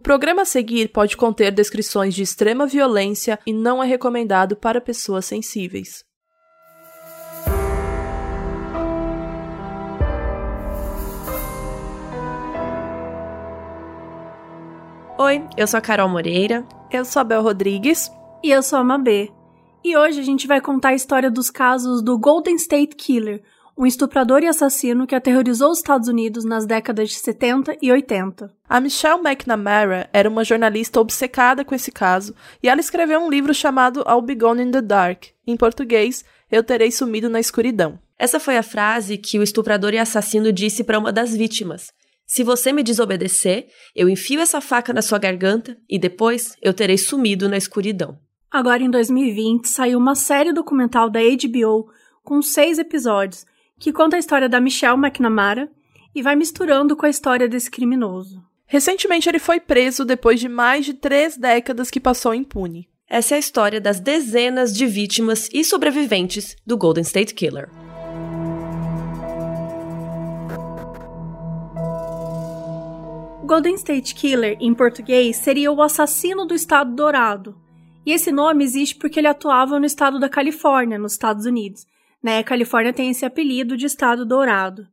O programa a seguir pode conter descrições de extrema violência e não é recomendado para pessoas sensíveis. Oi, eu sou a Carol Moreira. Eu sou a Bel Rodrigues. E eu sou a Mabê. E hoje a gente vai contar a história dos casos do Golden State Killer, um estuprador e assassino que aterrorizou os Estados Unidos nas décadas de 70 e 80. A Michelle McNamara era uma jornalista obcecada com esse caso e ela escreveu um livro chamado I'll Be Gone in the Dark. Em português, Eu Terei Sumido na Escuridão. Essa foi a frase que o estuprador e assassino disse para uma das vítimas. Se você me desobedecer, eu enfio essa faca na sua garganta e depois eu terei sumido na escuridão. Agora, em 2020, saiu uma série documental da HBO com seis episódios que conta a história da Michelle McNamara e vai misturando com a história desse criminoso. Recentemente, ele foi preso depois de mais de três décadas que passou impune. Essa é a história das dezenas de vítimas e sobreviventes do Golden State Killer. Golden State Killer, em português, seria o assassino do Estado Dourado. E esse nome existe porque ele atuava no estado da Califórnia, nos Estados Unidos. Né? A Califórnia tem esse apelido de Estado Dourado.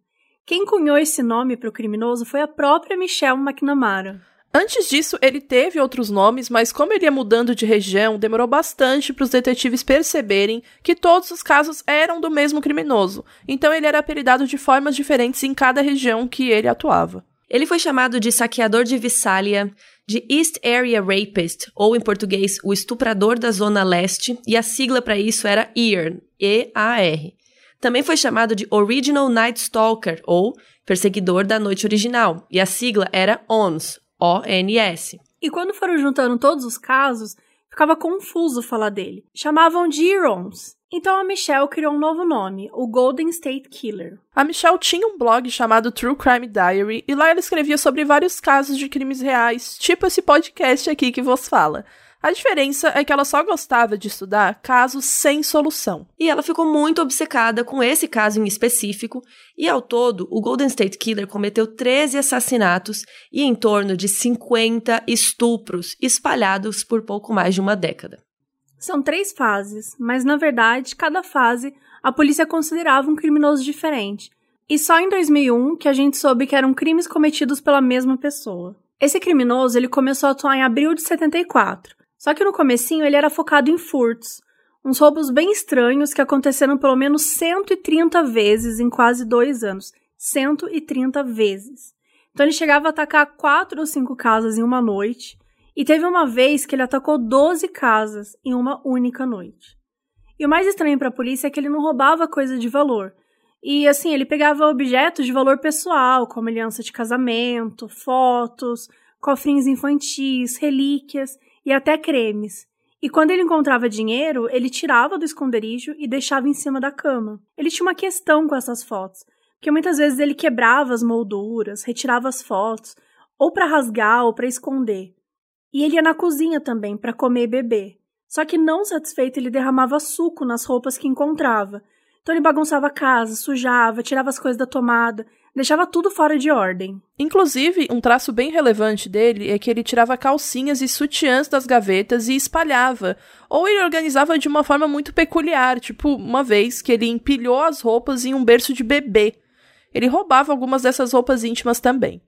Quem cunhou esse nome para o criminoso foi a própria Michelle McNamara. Antes disso, ele teve outros nomes, mas como ele ia mudando de região, demorou bastante para os detetives perceberem que todos os casos eram do mesmo criminoso. Então ele era apelidado de formas diferentes em cada região que ele atuava. Ele foi chamado de saqueador de Vissalia, de East Area Rapist, ou em português, o estuprador da Zona Leste, e a sigla para isso era EAR, E-A-R. Também foi chamado de Original Night Stalker, ou perseguidor da noite original, e a sigla era ONS, O-N-S. E quando foram juntando todos os casos, ficava confuso falar dele. Chamavam de Irons. Então a Michelle criou um novo nome, o Golden State Killer. A Michelle tinha um blog chamado True Crime Diary e lá ela escrevia sobre vários casos de crimes reais, tipo esse podcast aqui que vos fala. A diferença é que ela só gostava de estudar casos sem solução. E ela ficou muito obcecada com esse caso em específico, e ao todo, o Golden State Killer cometeu 13 assassinatos e em torno de 50 estupros espalhados por pouco mais de uma década. São três fases, mas na verdade, cada fase a polícia considerava um criminoso diferente. E só em 2001 que a gente soube que eram crimes cometidos pela mesma pessoa. Esse criminoso ele começou a atuar em abril de 74. Só que no comecinho ele era focado em furtos, uns roubos bem estranhos que aconteceram pelo menos 130 vezes em quase dois anos. 130 vezes. Então ele chegava a atacar quatro ou cinco casas em uma noite, e teve uma vez que ele atacou 12 casas em uma única noite. E o mais estranho para a polícia é que ele não roubava coisa de valor. E assim, ele pegava objetos de valor pessoal, como aliança de casamento, fotos, cofrinhos infantis, relíquias e até cremes. E quando ele encontrava dinheiro, ele tirava do esconderijo e deixava em cima da cama. Ele tinha uma questão com essas fotos, porque muitas vezes ele quebrava as molduras, retirava as fotos, ou para rasgar ou para esconder. E ele ia na cozinha também para comer e beber. Só que não satisfeito, ele derramava suco nas roupas que encontrava. Então ele bagunçava a casa, sujava, tirava as coisas da tomada, deixava tudo fora de ordem. Inclusive, um traço bem relevante dele é que ele tirava calcinhas e sutiãs das gavetas e espalhava. Ou ele organizava de uma forma muito peculiar, tipo uma vez que ele empilhou as roupas em um berço de bebê. Ele roubava algumas dessas roupas íntimas também.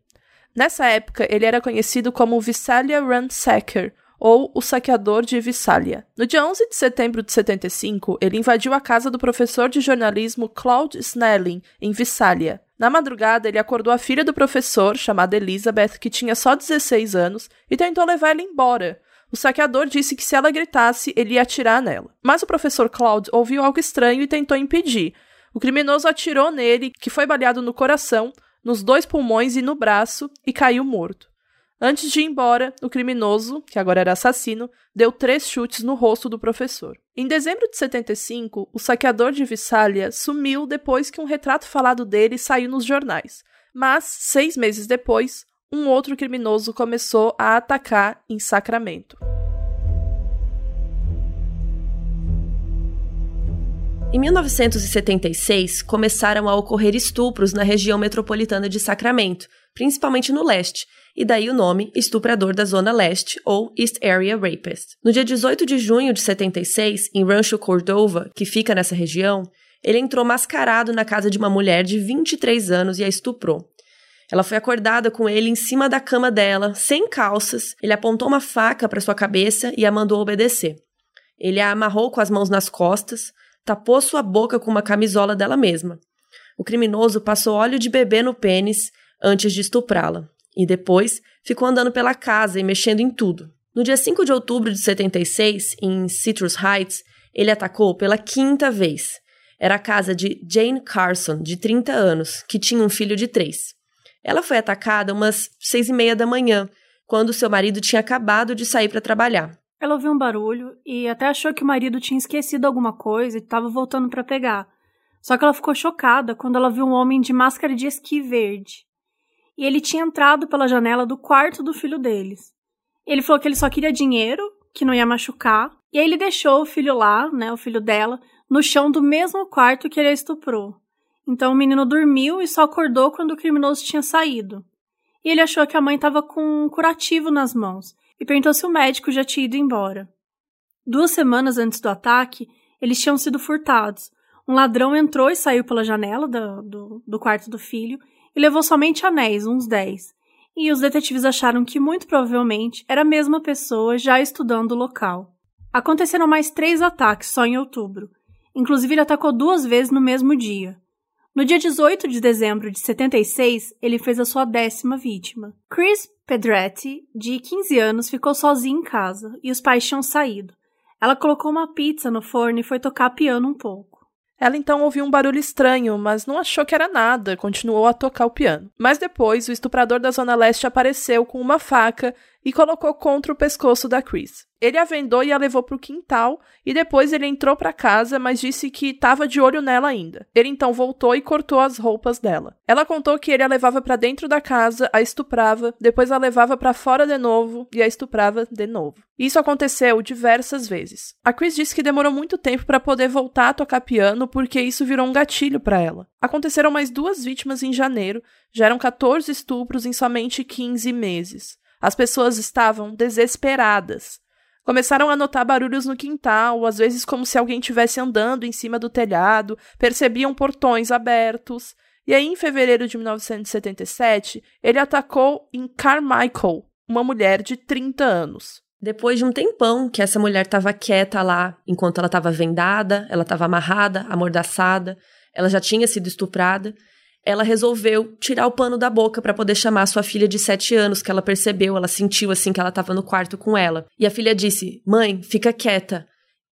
Nessa época, ele era conhecido como Visalia Ransacker, ou o saqueador de Visalia. No dia 11 de setembro de 75, ele invadiu a casa do professor de jornalismo Claude Snelling, em Visalia. Na madrugada, ele acordou a filha do professor, chamada Elizabeth, que tinha só 16 anos, e tentou levar ela embora. O saqueador disse que se ela gritasse, ele ia atirar nela. Mas o professor Claude ouviu algo estranho e tentou impedir. O criminoso atirou nele, que foi baleado no coração, nos dois pulmões e no braço e caiu morto. Antes de ir embora, o criminoso, que agora era assassino, deu três chutes no rosto do professor. Em dezembro de 75, o saqueador de Vissalia sumiu depois que um retrato falado dele saiu nos jornais. Mas, seis meses depois, um outro criminoso começou a atacar em Sacramento. Em 1976, começaram a ocorrer estupros na região metropolitana de Sacramento, principalmente no leste, e daí o nome Estuprador da Zona Leste, ou East Area Rapist. No dia 18 de junho de 76, em Rancho Cordova, que fica nessa região, ele entrou mascarado na casa de uma mulher de 23 anos e a estuprou. Ela foi acordada com ele em cima da cama dela, sem calças. Ele apontou uma faca para sua cabeça e a mandou obedecer. Ele a amarrou com as mãos nas costas, tapou sua boca com uma camisola dela mesma. O criminoso passou óleo de bebê no pênis antes de estuprá-la e depois ficou andando pela casa e mexendo em tudo. No dia 5 de outubro de 76, em Citrus Heights, ele atacou pela quinta vez. Era a casa de Jane Carson, de 30 anos, que tinha um filho de três. Ela foi atacada umas seis e meia da manhã, quando seu marido tinha acabado de sair para trabalhar. Ela ouviu um barulho e até achou que o marido tinha esquecido alguma coisa e estava voltando para pegar. Só que ela ficou chocada quando ela viu um homem de máscara de esqui verde. E ele tinha entrado pela janela do quarto do filho deles. Ele falou que ele só queria dinheiro, que não ia machucar, e aí ele deixou o filho lá, né, o filho dela, no chão do mesmo quarto que ele a estuprou. Então o menino dormiu e só acordou quando o criminoso tinha saído. E ele achou que a mãe estava com um curativo nas mãos e perguntou se o médico já tinha ido embora. Duas semanas antes do ataque, eles tinham sido furtados. Um ladrão entrou e saiu pela janela do, do, do quarto do filho e levou somente anéis, uns dez. E os detetives acharam que muito provavelmente era a mesma pessoa já estudando o local. Aconteceram mais três ataques só em outubro. Inclusive, ele atacou duas vezes no mesmo dia. No dia 18 de dezembro de 76, ele fez a sua décima vítima. Chris Pedretti, de 15 anos, ficou sozinha em casa e os pais tinham saído. Ela colocou uma pizza no forno e foi tocar piano um pouco. Ela então ouviu um barulho estranho, mas não achou que era nada, continuou a tocar o piano. Mas depois, o estuprador da Zona Leste apareceu com uma faca e colocou contra o pescoço da Chris. Ele a vendou e a levou para o quintal e depois ele entrou para casa, mas disse que estava de olho nela ainda. Ele então voltou e cortou as roupas dela. Ela contou que ele a levava para dentro da casa, a estuprava, depois a levava para fora de novo e a estuprava de novo. Isso aconteceu diversas vezes. A Chris disse que demorou muito tempo para poder voltar a tocar piano porque isso virou um gatilho para ela. Aconteceram mais duas vítimas em janeiro, já eram 14 estupros em somente 15 meses. As pessoas estavam desesperadas. Começaram a notar barulhos no quintal, às vezes como se alguém estivesse andando em cima do telhado, percebiam portões abertos. E aí, em fevereiro de 1977, ele atacou em Carmichael, uma mulher de 30 anos. Depois de um tempão que essa mulher estava quieta lá, enquanto ela estava vendada, ela estava amarrada, amordaçada, ela já tinha sido estuprada, ela resolveu tirar o pano da boca para poder chamar sua filha de sete anos, que ela percebeu, ela sentiu assim que ela estava no quarto com ela. E a filha disse: Mãe, fica quieta.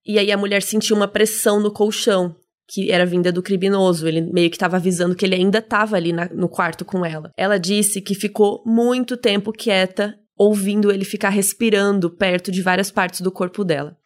E aí a mulher sentiu uma pressão no colchão, que era vinda do criminoso. Ele meio que estava avisando que ele ainda estava ali na, no quarto com ela. Ela disse que ficou muito tempo quieta, ouvindo ele ficar respirando perto de várias partes do corpo dela.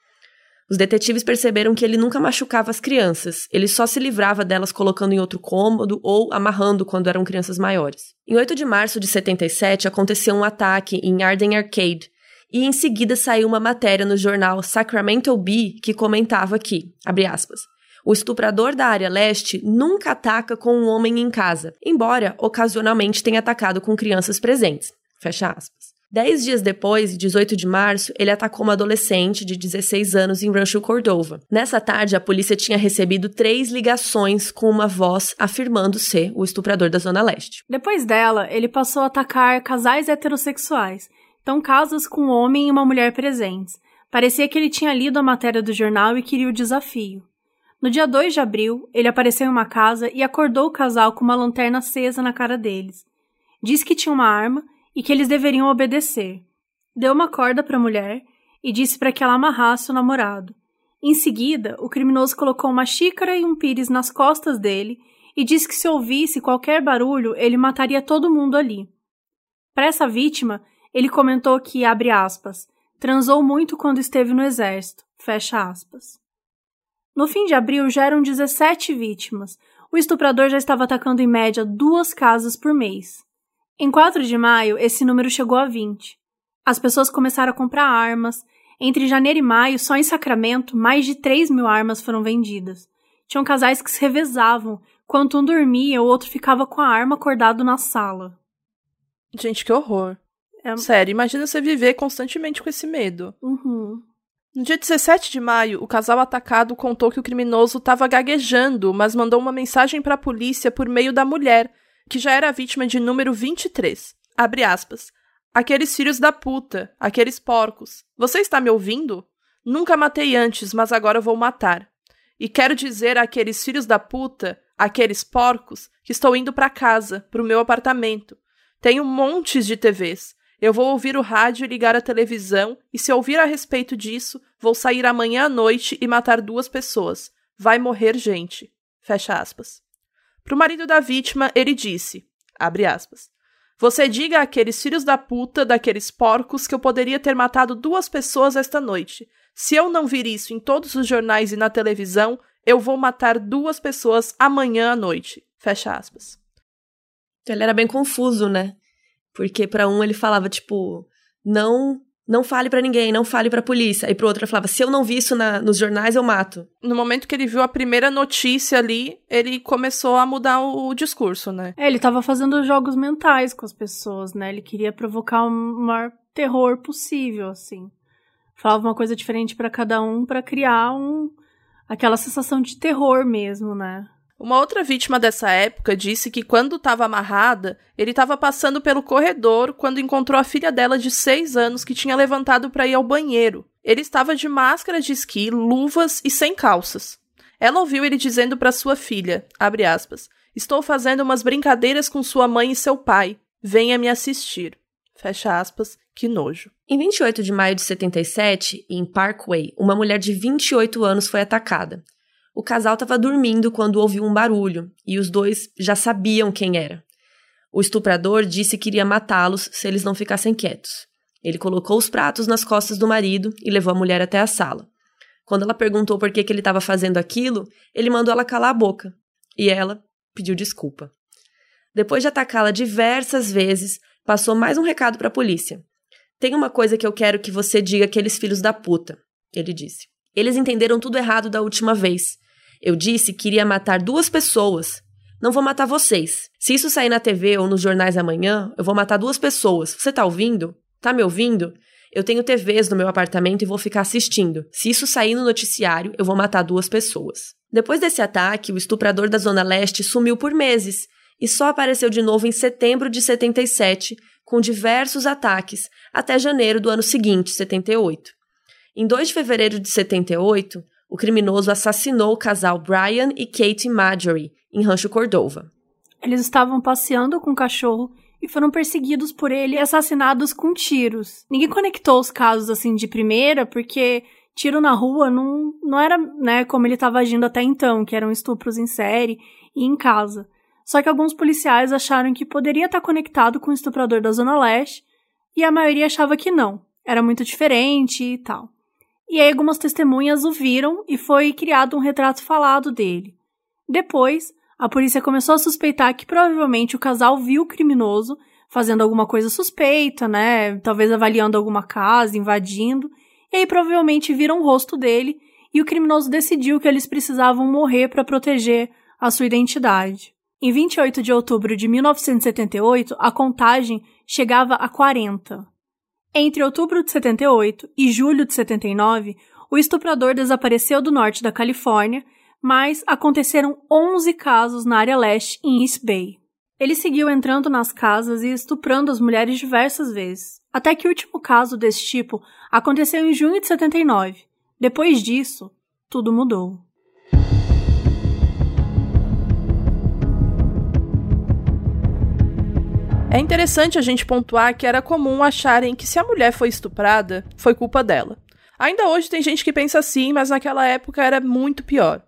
Os detetives perceberam que ele nunca machucava as crianças, ele só se livrava delas colocando em outro cômodo ou amarrando quando eram crianças maiores. Em 8 de março de 77 aconteceu um ataque em Arden Arcade, e em seguida saiu uma matéria no jornal Sacramento Bee que comentava que, abre aspas, o estuprador da área leste nunca ataca com um homem em casa, embora ocasionalmente tenha atacado com crianças presentes. Fecha aspas. Dez dias depois, 18 de março, ele atacou uma adolescente de 16 anos em Rancho Cordova. Nessa tarde, a polícia tinha recebido três ligações com uma voz afirmando ser o estuprador da Zona Leste. Depois dela, ele passou a atacar casais heterossexuais, então casas com um homem e uma mulher presentes. Parecia que ele tinha lido a matéria do jornal e queria o desafio. No dia 2 de abril, ele apareceu em uma casa e acordou o casal com uma lanterna acesa na cara deles. Disse que tinha uma arma e que eles deveriam obedecer. Deu uma corda para a mulher e disse para que ela amarrasse o namorado. Em seguida, o criminoso colocou uma xícara e um pires nas costas dele e disse que se ouvisse qualquer barulho, ele mataria todo mundo ali. Para essa vítima, ele comentou que, abre aspas, transou muito quando esteve no exército, fecha aspas. No fim de abril já eram 17 vítimas. O estuprador já estava atacando em média duas casas por mês. Em 4 de maio, esse número chegou a 20. As pessoas começaram a comprar armas. Entre janeiro e maio, só em Sacramento, mais de 3 mil armas foram vendidas. Tinham casais que se revezavam. Quando um dormia, o outro ficava com a arma acordado na sala. Gente, que horror. É... Sério, imagina você viver constantemente com esse medo. Uhum. No dia 17 de maio, o casal atacado contou que o criminoso estava gaguejando, mas mandou uma mensagem para a polícia por meio da mulher, que já era vítima de número 23. Abre aspas. Aqueles filhos da puta, aqueles porcos. Você está me ouvindo? Nunca matei antes, mas agora vou matar. E quero dizer àqueles filhos da puta, aqueles porcos, que estou indo para casa, para o meu apartamento. Tenho montes de TVs. Eu vou ouvir o rádio e ligar a televisão, e se ouvir a respeito disso, vou sair amanhã à noite e matar duas pessoas. Vai morrer gente. Fecha aspas. Pro marido da vítima, ele disse, abre aspas, você diga àqueles filhos da puta, daqueles porcos, que eu poderia ter matado duas pessoas esta noite. Se eu não vir isso em todos os jornais e na televisão, eu vou matar duas pessoas amanhã à noite. Fecha aspas. Ele era bem confuso, né? Porque para um ele falava, tipo, não não fale para ninguém, não fale pra polícia. Aí pro outro ele falava, se eu não vi isso na, nos jornais, eu mato. No momento que ele viu a primeira notícia ali, ele começou a mudar o, o discurso, né? É, ele tava fazendo jogos mentais com as pessoas, né? Ele queria provocar o maior terror possível, assim. Falava uma coisa diferente para cada um para criar um aquela sensação de terror mesmo, né? Uma outra vítima dessa época disse que quando estava amarrada, ele estava passando pelo corredor quando encontrou a filha dela de 6 anos que tinha levantado para ir ao banheiro. Ele estava de máscara de esqui, luvas e sem calças. Ela ouviu ele dizendo para sua filha, aspas, Estou fazendo umas brincadeiras com sua mãe e seu pai. Venha me assistir. Fecha aspas, que nojo. Em 28 de maio de 77, em Parkway, uma mulher de 28 anos foi atacada. O casal estava dormindo quando ouviu um barulho e os dois já sabiam quem era. O estuprador disse que iria matá-los se eles não ficassem quietos. Ele colocou os pratos nas costas do marido e levou a mulher até a sala. Quando ela perguntou por que, que ele estava fazendo aquilo, ele mandou ela calar a boca e ela pediu desculpa. Depois de atacá-la diversas vezes, passou mais um recado para a polícia. Tem uma coisa que eu quero que você diga àqueles filhos da puta, ele disse. Eles entenderam tudo errado da última vez. Eu disse que iria matar duas pessoas. Não vou matar vocês. Se isso sair na TV ou nos jornais amanhã, eu vou matar duas pessoas. Você tá ouvindo? Tá me ouvindo? Eu tenho TVs no meu apartamento e vou ficar assistindo. Se isso sair no noticiário, eu vou matar duas pessoas. Depois desse ataque, o estuprador da Zona Leste sumiu por meses e só apareceu de novo em setembro de 77, com diversos ataques, até janeiro do ano seguinte, 78. Em 2 de fevereiro de 78, o criminoso assassinou o casal Brian e Kate Marjorie, em Rancho Cordova. Eles estavam passeando com o cachorro e foram perseguidos por ele e assassinados com tiros. Ninguém conectou os casos assim de primeira, porque tiro na rua não, não era né, como ele estava agindo até então, que eram estupros em série e em casa. Só que alguns policiais acharam que poderia estar conectado com o estuprador da Zona Leste e a maioria achava que não. Era muito diferente e tal. E aí algumas testemunhas o viram e foi criado um retrato falado dele. Depois, a polícia começou a suspeitar que provavelmente o casal viu o criminoso fazendo alguma coisa suspeita, né? Talvez avaliando alguma casa, invadindo. E aí provavelmente viram o rosto dele e o criminoso decidiu que eles precisavam morrer para proteger a sua identidade. Em 28 de outubro de 1978, a contagem chegava a 40. Entre outubro de 78 e julho de 79, o estuprador desapareceu do norte da Califórnia, mas aconteceram 11 casos na área leste em East Bay. Ele seguiu entrando nas casas e estuprando as mulheres diversas vezes, até que o último caso desse tipo aconteceu em junho de 79. Depois disso, tudo mudou. É interessante a gente pontuar que era comum acharem que se a mulher foi estuprada, foi culpa dela. Ainda hoje tem gente que pensa assim, mas naquela época era muito pior.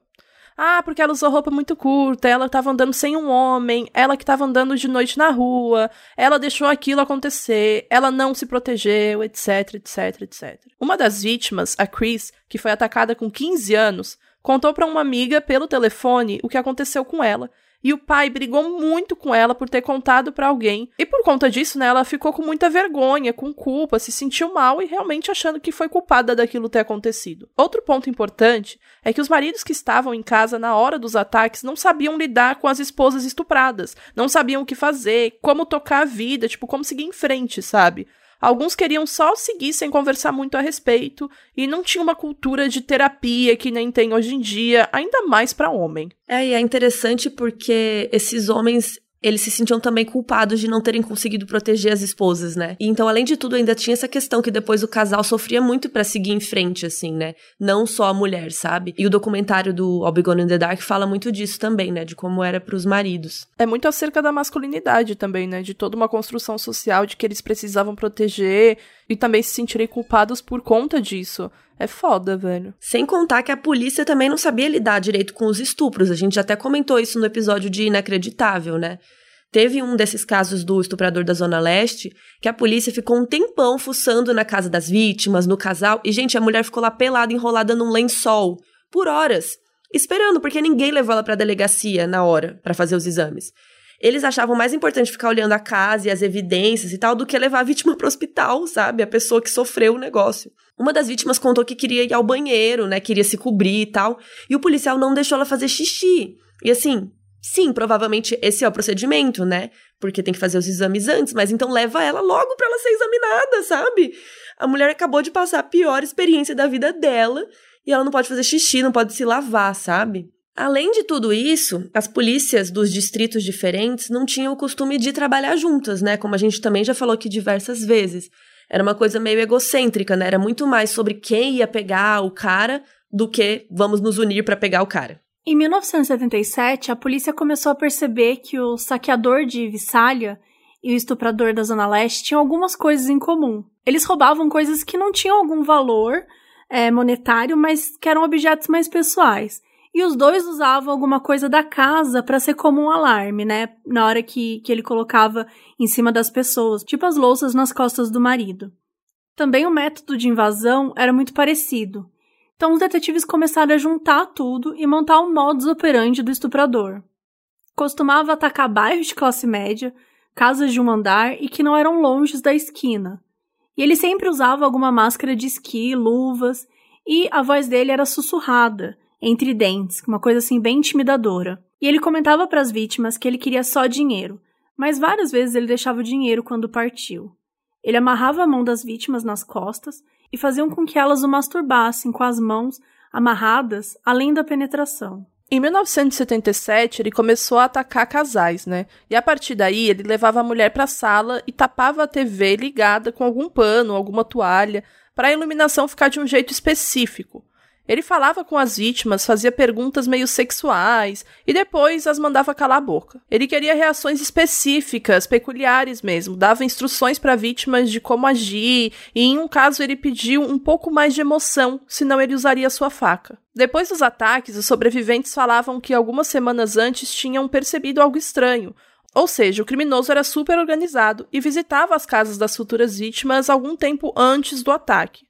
Ah, porque ela usou roupa muito curta, ela estava andando sem um homem, ela que estava andando de noite na rua, ela deixou aquilo acontecer, ela não se protegeu, etc, etc, etc. Uma das vítimas, a Chris, que foi atacada com 15 anos, contou para uma amiga pelo telefone o que aconteceu com ela e o pai brigou muito com ela por ter contado para alguém. E por conta disso, né, ela ficou com muita vergonha, com culpa, se sentiu mal e realmente achando que foi culpada daquilo ter acontecido. Outro ponto importante é que os maridos que estavam em casa na hora dos ataques não sabiam lidar com as esposas estupradas, não sabiam o que fazer, como tocar a vida, tipo, como seguir em frente, sabe? Alguns queriam só seguir sem conversar muito a respeito e não tinha uma cultura de terapia que nem tem hoje em dia, ainda mais para homem. É, e é interessante porque esses homens eles se sentiam também culpados de não terem conseguido proteger as esposas, né? E então, além de tudo, ainda tinha essa questão que depois o casal sofria muito para seguir em frente, assim, né? Não só a mulher, sabe? E o documentário do All Gone in the Dark fala muito disso também, né? De como era para os maridos. É muito acerca da masculinidade também, né? De toda uma construção social de que eles precisavam proteger e também se sentirem culpados por conta disso. É foda, velho. Sem contar que a polícia também não sabia lidar direito com os estupros. A gente até comentou isso no episódio de Inacreditável, né? Teve um desses casos do estuprador da Zona Leste que a polícia ficou um tempão fuçando na casa das vítimas, no casal, e, gente, a mulher ficou lá pelada, enrolada num lençol, por horas, esperando, porque ninguém levou ela pra delegacia na hora para fazer os exames. Eles achavam mais importante ficar olhando a casa e as evidências e tal do que levar a vítima pro hospital, sabe? A pessoa que sofreu o negócio. Uma das vítimas contou que queria ir ao banheiro, né? Queria se cobrir e tal. E o policial não deixou ela fazer xixi. E assim, sim, provavelmente esse é o procedimento, né? Porque tem que fazer os exames antes, mas então leva ela logo pra ela ser examinada, sabe? A mulher acabou de passar a pior experiência da vida dela e ela não pode fazer xixi, não pode se lavar, sabe? Além de tudo isso, as polícias dos distritos diferentes não tinham o costume de trabalhar juntas, né? Como a gente também já falou aqui diversas vezes. Era uma coisa meio egocêntrica, né? Era muito mais sobre quem ia pegar o cara do que vamos nos unir para pegar o cara. Em 1977, a polícia começou a perceber que o saqueador de Vissalia e o estuprador da Zona Leste tinham algumas coisas em comum. Eles roubavam coisas que não tinham algum valor é, monetário, mas que eram objetos mais pessoais. E os dois usavam alguma coisa da casa para ser como um alarme, né? Na hora que, que ele colocava em cima das pessoas, tipo as louças nas costas do marido. Também o método de invasão era muito parecido. Então os detetives começaram a juntar tudo e montar um modus operandi do estuprador. Costumava atacar bairros de classe média, casas de um andar e que não eram longe da esquina. E ele sempre usava alguma máscara de esqui, luvas, e a voz dele era sussurrada, entre dentes, uma coisa assim bem intimidadora. E ele comentava para as vítimas que ele queria só dinheiro, mas várias vezes ele deixava o dinheiro quando partiu. Ele amarrava a mão das vítimas nas costas e fazia com que elas o masturbassem com as mãos amarradas além da penetração. Em 1977, ele começou a atacar casais, né? E a partir daí, ele levava a mulher para a sala e tapava a TV ligada com algum pano, alguma toalha, para a iluminação ficar de um jeito específico. Ele falava com as vítimas, fazia perguntas meio sexuais e depois as mandava calar a boca. Ele queria reações específicas, peculiares mesmo, dava instruções para vítimas de como agir e em um caso ele pediu um pouco mais de emoção, senão ele usaria sua faca. Depois dos ataques, os sobreviventes falavam que algumas semanas antes tinham percebido algo estranho, ou seja, o criminoso era super organizado e visitava as casas das futuras vítimas algum tempo antes do ataque.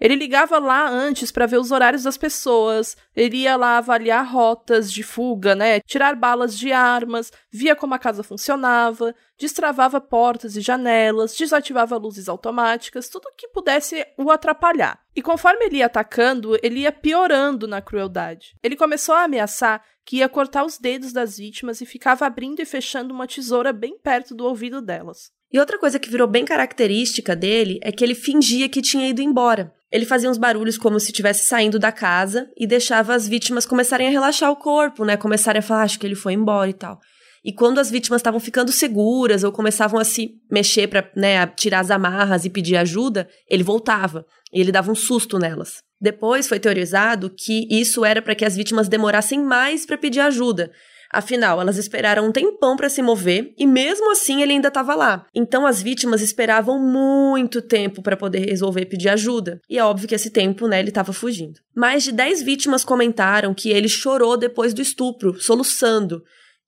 Ele ligava lá antes para ver os horários das pessoas, ele ia lá avaliar rotas de fuga, né? Tirar balas de armas, via como a casa funcionava, destravava portas e janelas, desativava luzes automáticas, tudo que pudesse o atrapalhar. E conforme ele ia atacando, ele ia piorando na crueldade. Ele começou a ameaçar que ia cortar os dedos das vítimas e ficava abrindo e fechando uma tesoura bem perto do ouvido delas. E outra coisa que virou bem característica dele é que ele fingia que tinha ido embora. Ele fazia uns barulhos como se estivesse saindo da casa e deixava as vítimas começarem a relaxar o corpo, né? Começarem a falar, acho que ele foi embora e tal. E quando as vítimas estavam ficando seguras ou começavam a se mexer para né, tirar as amarras e pedir ajuda, ele voltava e ele dava um susto nelas. Depois foi teorizado que isso era para que as vítimas demorassem mais para pedir ajuda, Afinal, elas esperaram um tempão para se mover e mesmo assim ele ainda estava lá. Então as vítimas esperavam muito tempo para poder resolver pedir ajuda. E é óbvio que esse tempo, né, ele estava fugindo. Mais de 10 vítimas comentaram que ele chorou depois do estupro, soluçando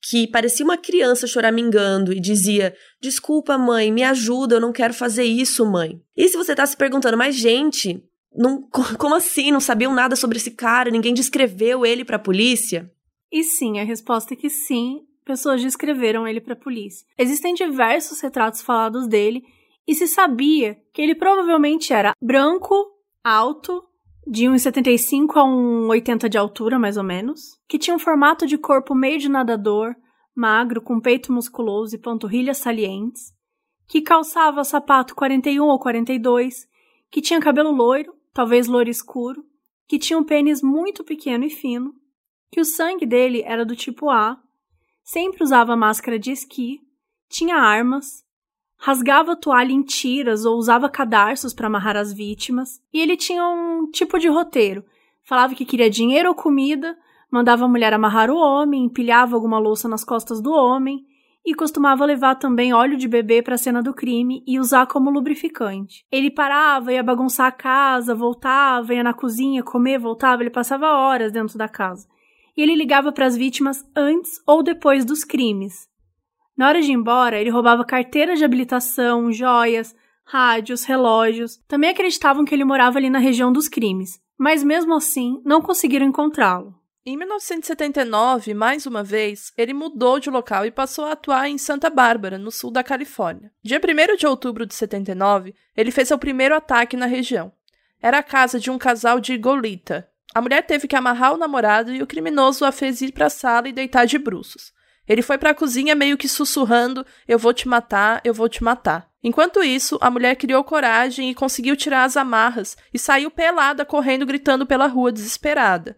que parecia uma criança choramingando e dizia: Desculpa, mãe, me ajuda, eu não quero fazer isso, mãe. E se você tá se perguntando, mas gente, não, como assim? Não sabiam nada sobre esse cara, ninguém descreveu ele para a polícia? E sim, a resposta é que sim, pessoas descreveram ele para a polícia. Existem diversos retratos falados dele e se sabia que ele provavelmente era branco, alto, de 1,75 a 1,80 de altura, mais ou menos, que tinha um formato de corpo meio de nadador, magro, com peito musculoso e panturrilhas salientes, que calçava sapato 41 ou 42, que tinha cabelo loiro, talvez loiro escuro, que tinha um pênis muito pequeno e fino, que o sangue dele era do tipo A, sempre usava máscara de esqui, tinha armas, rasgava toalha em tiras ou usava cadarços para amarrar as vítimas, e ele tinha um tipo de roteiro. Falava que queria dinheiro ou comida, mandava a mulher amarrar o homem, empilhava alguma louça nas costas do homem e costumava levar também óleo de bebê para a cena do crime e usar como lubrificante. Ele parava, ia bagunçar a casa, voltava, ia na cozinha comer, voltava, ele passava horas dentro da casa. E ele ligava para as vítimas antes ou depois dos crimes. Na hora de ir embora, ele roubava carteiras de habilitação, joias, rádios, relógios. Também acreditavam que ele morava ali na região dos crimes, mas mesmo assim não conseguiram encontrá-lo. Em 1979, mais uma vez, ele mudou de local e passou a atuar em Santa Bárbara, no sul da Califórnia. Dia 1 de outubro de 79, ele fez seu primeiro ataque na região. Era a casa de um casal de Golita. A mulher teve que amarrar o namorado e o criminoso a fez ir para a sala e deitar de bruços. Ele foi para a cozinha meio que sussurrando: Eu vou te matar, eu vou te matar. Enquanto isso, a mulher criou coragem e conseguiu tirar as amarras e saiu pelada correndo gritando pela rua desesperada.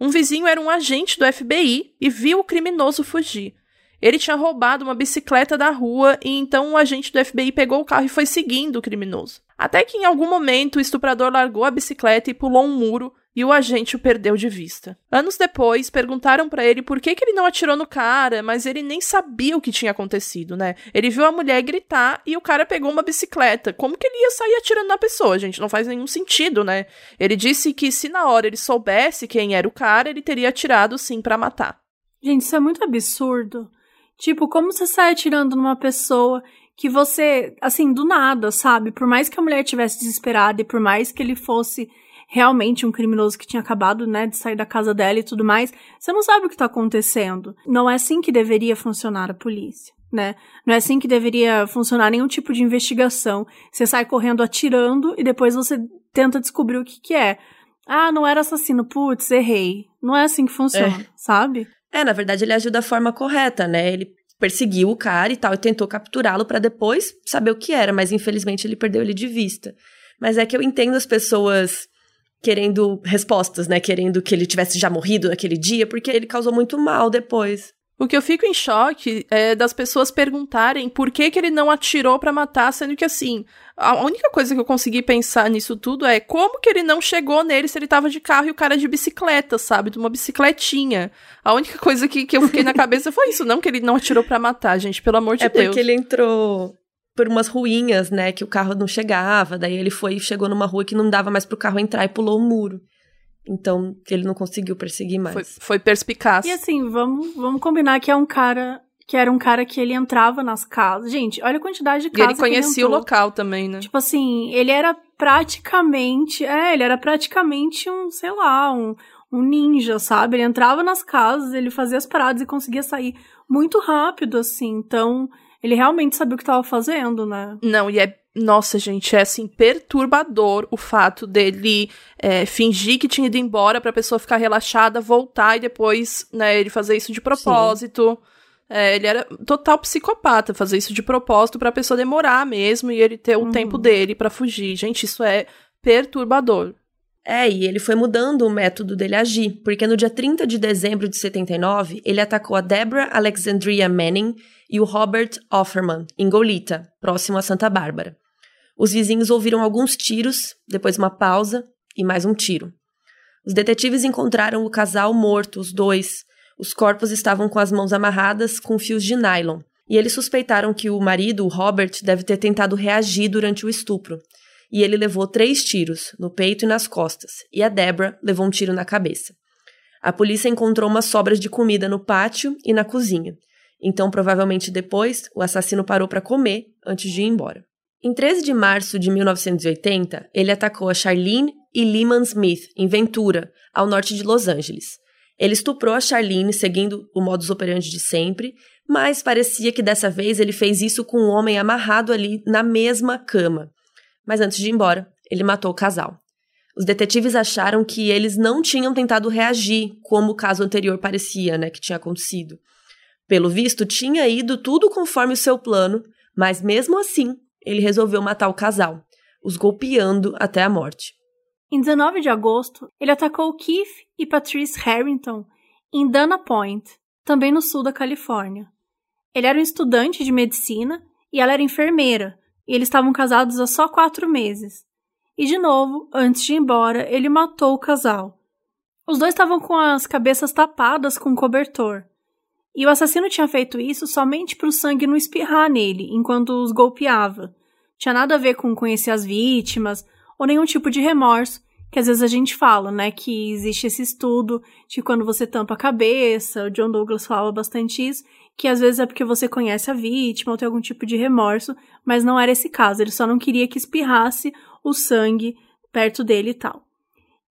Um vizinho era um agente do FBI e viu o criminoso fugir. Ele tinha roubado uma bicicleta da rua e então um agente do FBI pegou o carro e foi seguindo o criminoso. Até que em algum momento o estuprador largou a bicicleta e pulou um muro e o agente o perdeu de vista. Anos depois, perguntaram para ele por que, que ele não atirou no cara, mas ele nem sabia o que tinha acontecido, né? Ele viu a mulher gritar e o cara pegou uma bicicleta. Como que ele ia sair atirando na pessoa, gente? Não faz nenhum sentido, né? Ele disse que se na hora ele soubesse quem era o cara, ele teria atirado sim para matar. Gente, isso é muito absurdo. Tipo, como você sai atirando numa pessoa que você, assim, do nada, sabe? Por mais que a mulher tivesse desesperada e por mais que ele fosse realmente um criminoso que tinha acabado, né, de sair da casa dela e tudo mais, você não sabe o que tá acontecendo. Não é assim que deveria funcionar a polícia. Né? Não é assim que deveria funcionar nenhum tipo de investigação. Você sai correndo atirando e depois você tenta descobrir o que, que é. Ah, não era assassino, putz, errei. Não é assim que funciona, é. sabe? É, na verdade ele agiu da forma correta, né? Ele perseguiu o cara e tal e tentou capturá-lo para depois saber o que era, mas infelizmente ele perdeu ele de vista. Mas é que eu entendo as pessoas querendo respostas, né? Querendo que ele tivesse já morrido naquele dia, porque ele causou muito mal depois. O que eu fico em choque é das pessoas perguntarem por que, que ele não atirou para matar, sendo que assim, a única coisa que eu consegui pensar nisso tudo é como que ele não chegou nele se ele tava de carro e o cara de bicicleta, sabe? De uma bicicletinha. A única coisa que, que eu fiquei na cabeça foi isso, não que ele não atirou para matar, gente, pelo amor de é Deus. É porque ele entrou por umas ruinhas, né, que o carro não chegava, daí ele foi e chegou numa rua que não dava mais pro carro entrar e pulou o um muro. Então, ele não conseguiu perseguir mais. Foi, foi perspicaz. E assim, vamos, vamos combinar que é um cara que era um cara que ele entrava nas casas. Gente, olha a quantidade de casas. E ele conhecia ele o local também, né? Tipo assim, ele era praticamente. É, ele era praticamente um, sei lá, um, um ninja, sabe? Ele entrava nas casas, ele fazia as paradas e conseguia sair muito rápido, assim. Então, ele realmente sabia o que estava fazendo, né? Não, e é. Nossa, gente, é assim, perturbador o fato dele é, fingir que tinha ido embora pra pessoa ficar relaxada, voltar e depois, né, ele fazer isso de propósito. É, ele era total psicopata, fazer isso de propósito pra pessoa demorar mesmo e ele ter o uhum. tempo dele para fugir. Gente, isso é perturbador. É, e ele foi mudando o método dele agir, porque no dia 30 de dezembro de 79, ele atacou a Deborah Alexandria Manning e o Robert Offerman, em Golita, próximo a Santa Bárbara. Os vizinhos ouviram alguns tiros, depois uma pausa e mais um tiro. Os detetives encontraram o casal morto, os dois. Os corpos estavam com as mãos amarradas com fios de nylon, e eles suspeitaram que o marido, o Robert, deve ter tentado reagir durante o estupro. E ele levou três tiros, no peito e nas costas, e a Deborah levou um tiro na cabeça. A polícia encontrou umas sobras de comida no pátio e na cozinha, então, provavelmente depois, o assassino parou para comer antes de ir embora. Em 13 de março de 1980, ele atacou a Charlene e Lehman Smith, em Ventura, ao norte de Los Angeles. Ele estuprou a Charlene seguindo o modus operandi de sempre, mas parecia que dessa vez ele fez isso com um homem amarrado ali na mesma cama. Mas antes de ir embora, ele matou o casal. Os detetives acharam que eles não tinham tentado reagir, como o caso anterior parecia, né, que tinha acontecido. Pelo visto, tinha ido tudo conforme o seu plano, mas mesmo assim, ele resolveu matar o casal, os golpeando até a morte. Em 19 de agosto, ele atacou Keith e Patrice Harrington em Dana Point, também no sul da Califórnia. Ele era um estudante de medicina e ela era enfermeira, e eles estavam casados há só quatro meses. E de novo, antes de ir embora, ele matou o casal. Os dois estavam com as cabeças tapadas com um cobertor. E o assassino tinha feito isso somente para o sangue não espirrar nele enquanto os golpeava. Tinha nada a ver com conhecer as vítimas ou nenhum tipo de remorso, que às vezes a gente fala, né, que existe esse estudo de quando você tampa a cabeça, o John Douglas fala bastante isso, que às vezes é porque você conhece a vítima ou tem algum tipo de remorso, mas não era esse caso, ele só não queria que espirrasse o sangue perto dele e tal.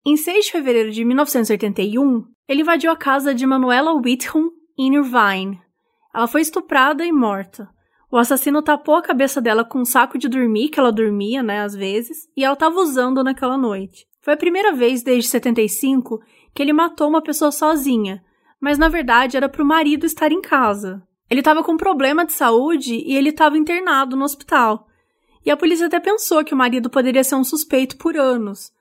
Em 6 de fevereiro de 1981, ele invadiu a casa de Manuela Whitham Irvine. Ela foi estuprada e morta. O assassino tapou a cabeça dela com um saco de dormir, que ela dormia, né, às vezes, e ela estava usando naquela noite. Foi a primeira vez desde 75 que ele matou uma pessoa sozinha, mas na verdade era para o marido estar em casa. Ele estava com problema de saúde e ele estava internado no hospital. E a polícia até pensou que o marido poderia ser um suspeito por anos,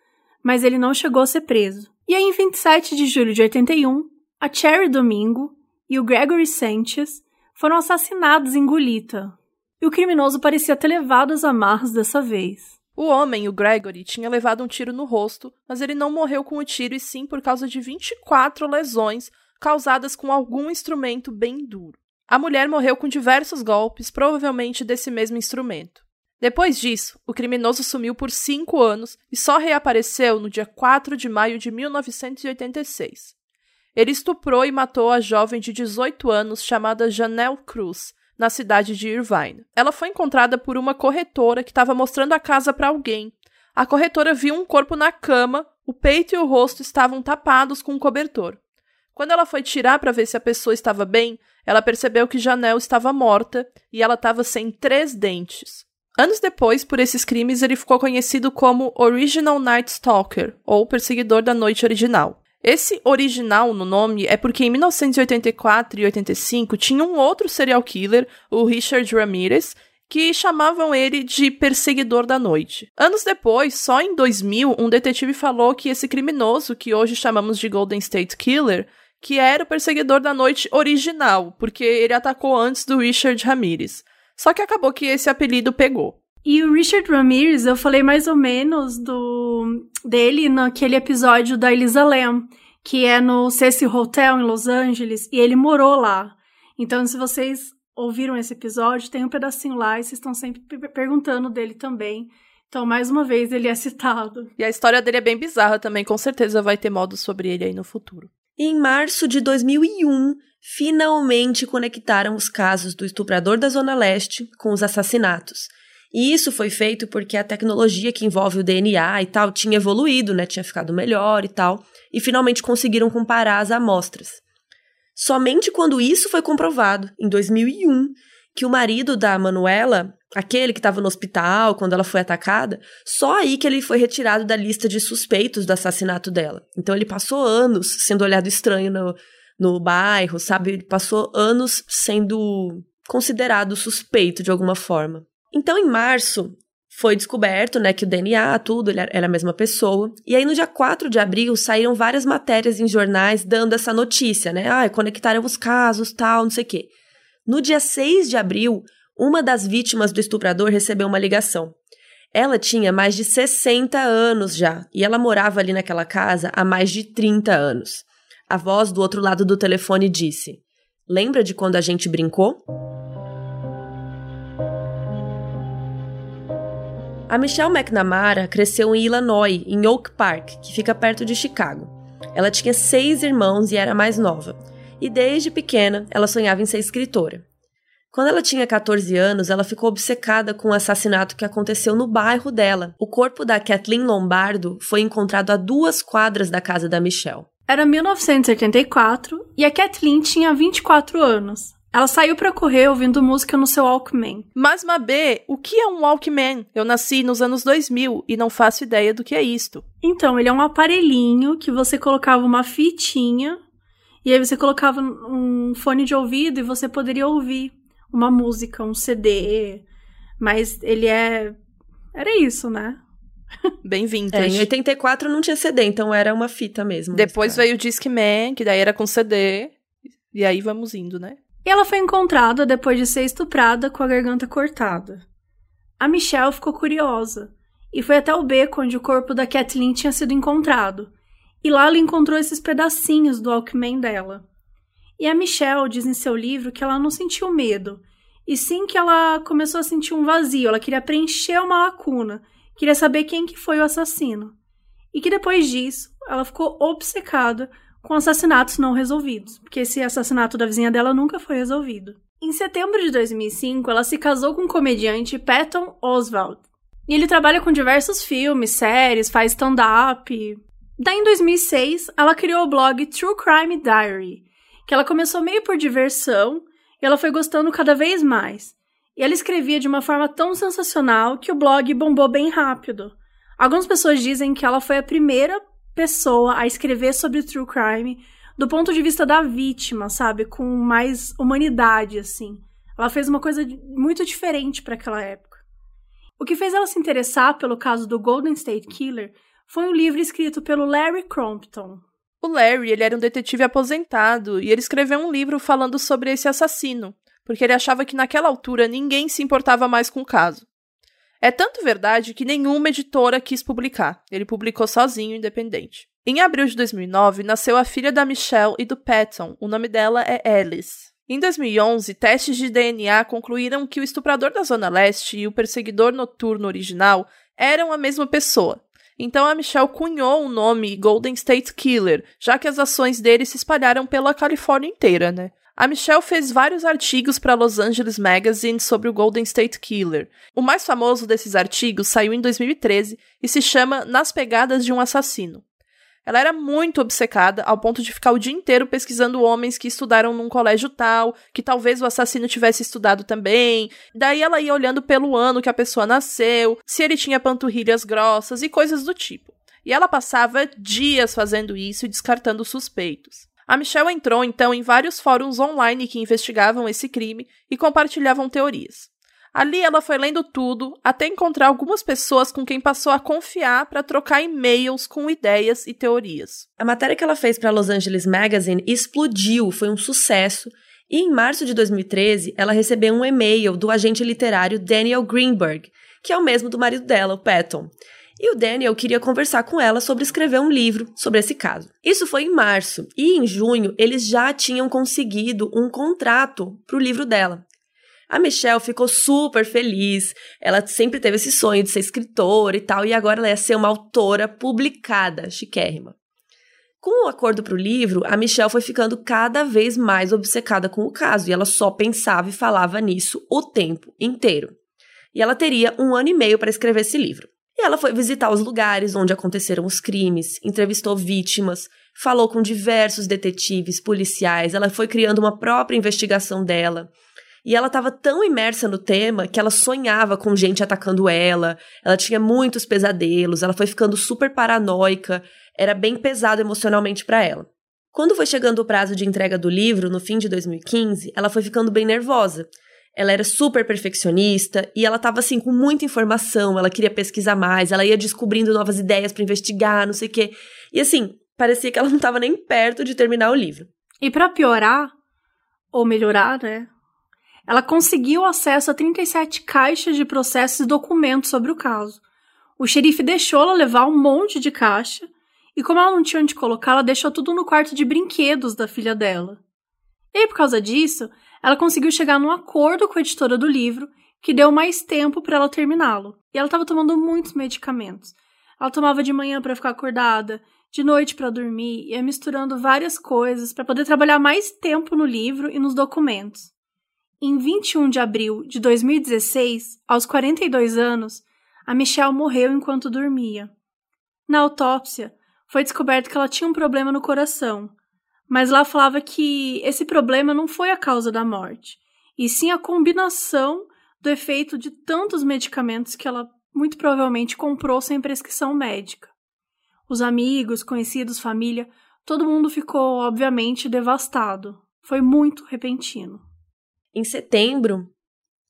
mas ele não chegou a ser preso. E aí, em 27 de julho de 81, a Cherry Domingo e o Gregory Sanchez foram assassinados em Golita. E o criminoso parecia ter levado as amarras dessa vez. O homem, o Gregory, tinha levado um tiro no rosto, mas ele não morreu com o tiro e sim por causa de 24 lesões causadas com algum instrumento bem duro. A mulher morreu com diversos golpes, provavelmente desse mesmo instrumento. Depois disso, o criminoso sumiu por cinco anos e só reapareceu no dia 4 de maio de 1986. Ele estuprou e matou a jovem de 18 anos chamada Janelle Cruz, na cidade de Irvine. Ela foi encontrada por uma corretora que estava mostrando a casa para alguém. A corretora viu um corpo na cama, o peito e o rosto estavam tapados com um cobertor. Quando ela foi tirar para ver se a pessoa estava bem, ela percebeu que Janelle estava morta e ela estava sem três dentes. Anos depois, por esses crimes, ele ficou conhecido como Original Night Stalker, ou Perseguidor da Noite Original. Esse original no nome é porque em 1984 e 85 tinha um outro serial killer, o Richard Ramirez, que chamavam ele de Perseguidor da Noite. Anos depois, só em 2000, um detetive falou que esse criminoso, que hoje chamamos de Golden State Killer, que era o Perseguidor da Noite original, porque ele atacou antes do Richard Ramirez. Só que acabou que esse apelido pegou. E o Richard Ramirez, eu falei mais ou menos do dele naquele episódio da Elisa Lam, que é no Cecil Hotel em Los Angeles, e ele morou lá. Então, se vocês ouviram esse episódio, tem um pedacinho lá e vocês estão sempre perguntando dele também. Então, mais uma vez, ele é citado. E a história dele é bem bizarra também, com certeza vai ter modo sobre ele aí no futuro. Em março de 2001, finalmente conectaram os casos do estuprador da Zona Leste com os assassinatos. E isso foi feito porque a tecnologia que envolve o DNA e tal tinha evoluído, né? Tinha ficado melhor e tal, e finalmente conseguiram comparar as amostras. Somente quando isso foi comprovado, em 2001, que o marido da Manuela, aquele que estava no hospital quando ela foi atacada, só aí que ele foi retirado da lista de suspeitos do assassinato dela. Então ele passou anos sendo olhado estranho no, no bairro, sabe? Ele passou anos sendo considerado suspeito de alguma forma. Então, em março, foi descoberto, né, que o DNA, tudo, era a mesma pessoa. E aí, no dia 4 de abril, saíram várias matérias em jornais dando essa notícia, né? Ah, conectaram os casos, tal, não sei o quê. No dia 6 de abril, uma das vítimas do estuprador recebeu uma ligação. Ela tinha mais de 60 anos já, e ela morava ali naquela casa há mais de 30 anos. A voz do outro lado do telefone disse: Lembra de quando a gente brincou? A Michelle McNamara cresceu em Illinois, em Oak Park, que fica perto de Chicago. Ela tinha seis irmãos e era mais nova. E desde pequena, ela sonhava em ser escritora. Quando ela tinha 14 anos, ela ficou obcecada com o assassinato que aconteceu no bairro dela. O corpo da Kathleen Lombardo foi encontrado a duas quadras da casa da Michelle. Era 1984 e a Kathleen tinha 24 anos. Ela saiu para correr ouvindo música no seu Walkman. Mas, Mabê, o que é um Walkman? Eu nasci nos anos 2000 e não faço ideia do que é isto. Então, ele é um aparelhinho que você colocava uma fitinha e aí você colocava um fone de ouvido e você poderia ouvir uma música, um CD. Mas ele é. Era isso, né? Bem vintage. É, em 84 não tinha CD, então era uma fita mesmo. Depois veio o Discman, que daí era com CD. E aí vamos indo, né? E ela foi encontrada depois de ser estuprada com a garganta cortada. A Michelle ficou curiosa e foi até o beco onde o corpo da Kathleen tinha sido encontrado. E lá ela encontrou esses pedacinhos do Walkman dela. E a Michelle diz em seu livro que ela não sentiu medo, e sim que ela começou a sentir um vazio, ela queria preencher uma lacuna, queria saber quem que foi o assassino. E que depois disso, ela ficou obcecada com assassinatos não resolvidos, porque esse assassinato da vizinha dela nunca foi resolvido. Em setembro de 2005, ela se casou com o comediante Patton Oswalt. E ele trabalha com diversos filmes, séries, faz stand-up. Daí, em 2006, ela criou o blog True Crime Diary, que ela começou meio por diversão e ela foi gostando cada vez mais. E ela escrevia de uma forma tão sensacional que o blog bombou bem rápido. Algumas pessoas dizem que ela foi a primeira pessoa a escrever sobre true crime do ponto de vista da vítima, sabe, com mais humanidade assim. Ela fez uma coisa muito diferente para aquela época. O que fez ela se interessar pelo caso do Golden State Killer foi um livro escrito pelo Larry Crompton, o Larry, ele era um detetive aposentado e ele escreveu um livro falando sobre esse assassino, porque ele achava que naquela altura ninguém se importava mais com o caso. É tanto verdade que nenhuma editora quis publicar. Ele publicou sozinho, independente. Em abril de 2009, nasceu a filha da Michelle e do Patton. O nome dela é Alice. Em 2011, testes de DNA concluíram que o estuprador da Zona Leste e o perseguidor noturno original eram a mesma pessoa, então a Michelle cunhou o nome Golden State Killer, já que as ações dele se espalharam pela Califórnia inteira, né? A Michelle fez vários artigos para Los Angeles Magazine sobre o Golden State Killer. O mais famoso desses artigos saiu em 2013 e se chama Nas Pegadas de um Assassino. Ela era muito obcecada, ao ponto de ficar o dia inteiro pesquisando homens que estudaram num colégio tal, que talvez o assassino tivesse estudado também. Daí ela ia olhando pelo ano que a pessoa nasceu, se ele tinha panturrilhas grossas e coisas do tipo. E ela passava dias fazendo isso e descartando suspeitos. A Michelle entrou então em vários fóruns online que investigavam esse crime e compartilhavam teorias. Ali ela foi lendo tudo até encontrar algumas pessoas com quem passou a confiar para trocar e-mails com ideias e teorias. A matéria que ela fez para Los Angeles Magazine explodiu, foi um sucesso. E em março de 2013, ela recebeu um e-mail do agente literário Daniel Greenberg, que é o mesmo do marido dela, o Patton. E o Daniel queria conversar com ela sobre escrever um livro sobre esse caso. Isso foi em março, e em junho eles já tinham conseguido um contrato para o livro dela. A Michelle ficou super feliz. Ela sempre teve esse sonho de ser escritora e tal, e agora ela ia ser uma autora publicada, chiquérrima. Com o acordo para o livro, a Michelle foi ficando cada vez mais obcecada com o caso e ela só pensava e falava nisso o tempo inteiro. E ela teria um ano e meio para escrever esse livro. E ela foi visitar os lugares onde aconteceram os crimes, entrevistou vítimas, falou com diversos detetives, policiais, ela foi criando uma própria investigação dela. E ela estava tão imersa no tema que ela sonhava com gente atacando ela, ela tinha muitos pesadelos, ela foi ficando super paranoica, era bem pesado emocionalmente para ela. Quando foi chegando o prazo de entrega do livro, no fim de 2015, ela foi ficando bem nervosa. Ela era super perfeccionista e ela estava assim com muita informação, ela queria pesquisar mais, ela ia descobrindo novas ideias para investigar, não sei o quê. E assim, parecia que ela não estava nem perto de terminar o livro. E para piorar ou melhorar, né? Ela conseguiu acesso a 37 caixas de processos e documentos sobre o caso. O xerife deixou ela levar um monte de caixa, e como ela não tinha onde colocar, ela deixou tudo no quarto de brinquedos da filha dela. E por causa disso, ela conseguiu chegar num acordo com a editora do livro, que deu mais tempo para ela terminá-lo. E ela estava tomando muitos medicamentos. Ela tomava de manhã para ficar acordada, de noite para dormir, ia misturando várias coisas para poder trabalhar mais tempo no livro e nos documentos. Em 21 de abril de 2016, aos 42 anos, a Michelle morreu enquanto dormia. Na autópsia, foi descoberto que ela tinha um problema no coração. Mas lá falava que esse problema não foi a causa da morte, e sim a combinação do efeito de tantos medicamentos que ela muito provavelmente comprou sem prescrição médica. Os amigos, conhecidos, família, todo mundo ficou, obviamente, devastado. Foi muito repentino. Em setembro,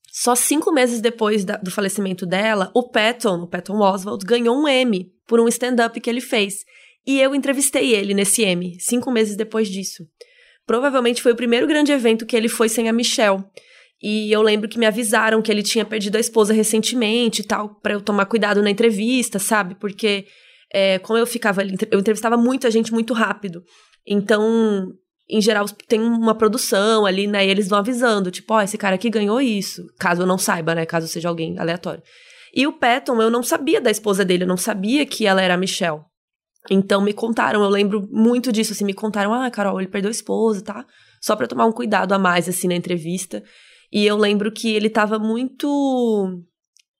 só cinco meses depois da, do falecimento dela, o Patton, o Patton Oswald, ganhou um Emmy por um stand-up que ele fez. E eu entrevistei ele nesse Emmy, cinco meses depois disso. Provavelmente foi o primeiro grande evento que ele foi sem a Michelle. E eu lembro que me avisaram que ele tinha perdido a esposa recentemente e tal, para eu tomar cuidado na entrevista, sabe? Porque é, como eu ficava ali, eu entrevistava muita gente muito rápido. Então, em geral, tem uma produção ali, né? E eles vão avisando, tipo, ó, oh, esse cara aqui ganhou isso. Caso eu não saiba, né? Caso seja alguém aleatório. E o Patton, eu não sabia da esposa dele, eu não sabia que ela era a Michelle. Então me contaram, eu lembro muito disso, assim, me contaram, ah, Carol, ele perdeu a esposa, tá? Só pra tomar um cuidado a mais, assim, na entrevista. E eu lembro que ele tava muito.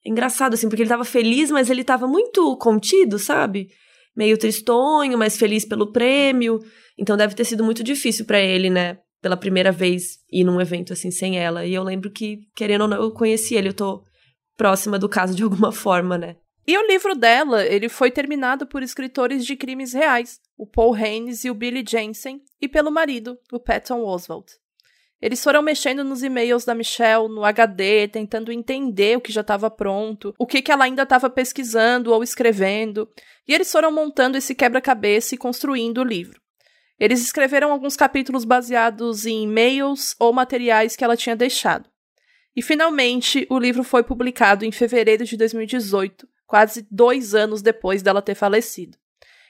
Engraçado, assim, porque ele tava feliz, mas ele tava muito contido, sabe? Meio tristonho, mas feliz pelo prêmio. Então deve ter sido muito difícil para ele, né? Pela primeira vez ir num evento assim sem ela. E eu lembro que, querendo ou não, eu conheci ele, eu tô próxima do caso de alguma forma, né? E o livro dela, ele foi terminado por escritores de crimes reais, o Paul Haynes e o Billy Jensen, e pelo marido, o Patton Oswalt. Eles foram mexendo nos e-mails da Michelle, no HD, tentando entender o que já estava pronto, o que, que ela ainda estava pesquisando ou escrevendo, e eles foram montando esse quebra-cabeça e construindo o livro. Eles escreveram alguns capítulos baseados em e-mails ou materiais que ela tinha deixado. E finalmente, o livro foi publicado em fevereiro de 2018, quase dois anos depois dela ter falecido.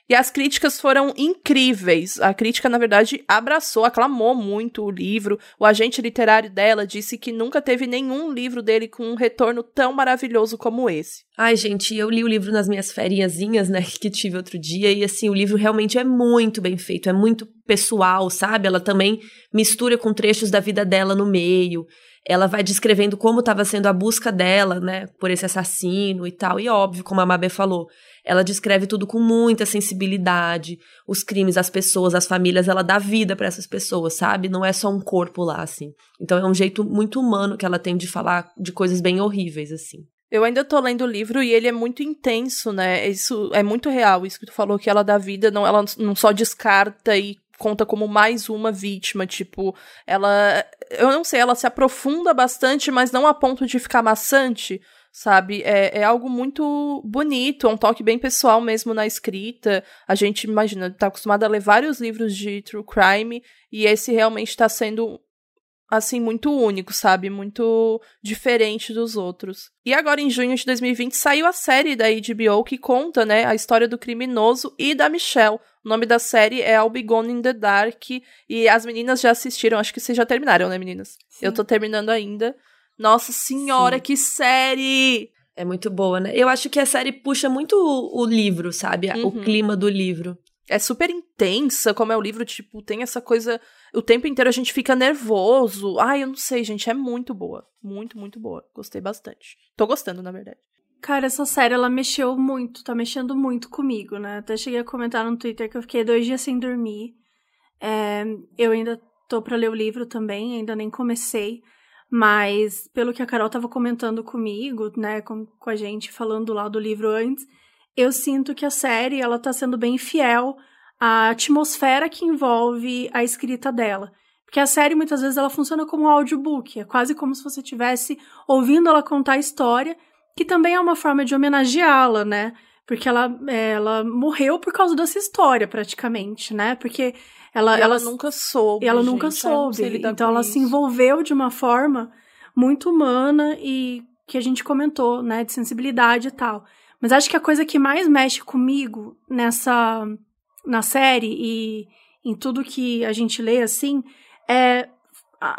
E as críticas foram incríveis. A crítica, na verdade, abraçou, aclamou muito o livro. O agente literário dela disse que nunca teve nenhum livro dele com um retorno tão maravilhoso como esse. Ai, gente, eu li o livro nas minhas fériasinhas, né, que tive outro dia, e assim, o livro realmente é muito bem feito, é muito pessoal, sabe? Ela também mistura com trechos da vida dela no meio ela vai descrevendo como estava sendo a busca dela, né, por esse assassino e tal. E óbvio, como a Mabé falou, ela descreve tudo com muita sensibilidade, os crimes, as pessoas, as famílias, ela dá vida para essas pessoas, sabe? Não é só um corpo lá assim. Então é um jeito muito humano que ela tem de falar de coisas bem horríveis assim. Eu ainda tô lendo o livro e ele é muito intenso, né? Isso é muito real, isso que tu falou que ela dá vida, não ela não só descarta e conta como mais uma vítima, tipo, ela eu não sei, ela se aprofunda bastante, mas não a ponto de ficar maçante, sabe? É, é algo muito bonito, é um toque bem pessoal mesmo na escrita. A gente, imagina, tá acostumado a ler vários livros de true crime e esse realmente tá sendo assim, muito único, sabe? Muito diferente dos outros. E agora, em junho de 2020, saiu a série da HBO que conta, né, a história do criminoso e da Michelle. O nome da série é I'll Be Gone in the Dark e as meninas já assistiram, acho que vocês já terminaram, né, meninas? Sim. Eu tô terminando ainda. Nossa senhora, Sim. que série! É muito boa, né? Eu acho que a série puxa muito o, o livro, sabe? Uhum. O clima do livro. É super intensa, como é o livro, tipo, tem essa coisa o tempo inteiro a gente fica nervoso. Ai, eu não sei, gente, é muito boa. Muito, muito boa. Gostei bastante. Tô gostando, na verdade. Cara, essa série, ela mexeu muito, tá mexendo muito comigo, né? Até cheguei a comentar no Twitter que eu fiquei dois dias sem dormir. É, eu ainda tô pra ler o livro também, ainda nem comecei. Mas, pelo que a Carol tava comentando comigo, né, com, com a gente, falando lá do livro antes, eu sinto que a série, ela tá sendo bem fiel a atmosfera que envolve a escrita dela. Porque a série muitas vezes ela funciona como um audiobook, é quase como se você estivesse ouvindo ela contar a história, que também é uma forma de homenageá-la, né? Porque ela, ela morreu por causa dessa história, praticamente, né? Porque ela, ela, ela nunca soube. Ela gente, nunca soube. Então ela isso. se envolveu de uma forma muito humana e que a gente comentou, né? De sensibilidade e tal. Mas acho que a coisa que mais mexe comigo nessa na série e em tudo que a gente lê, assim, é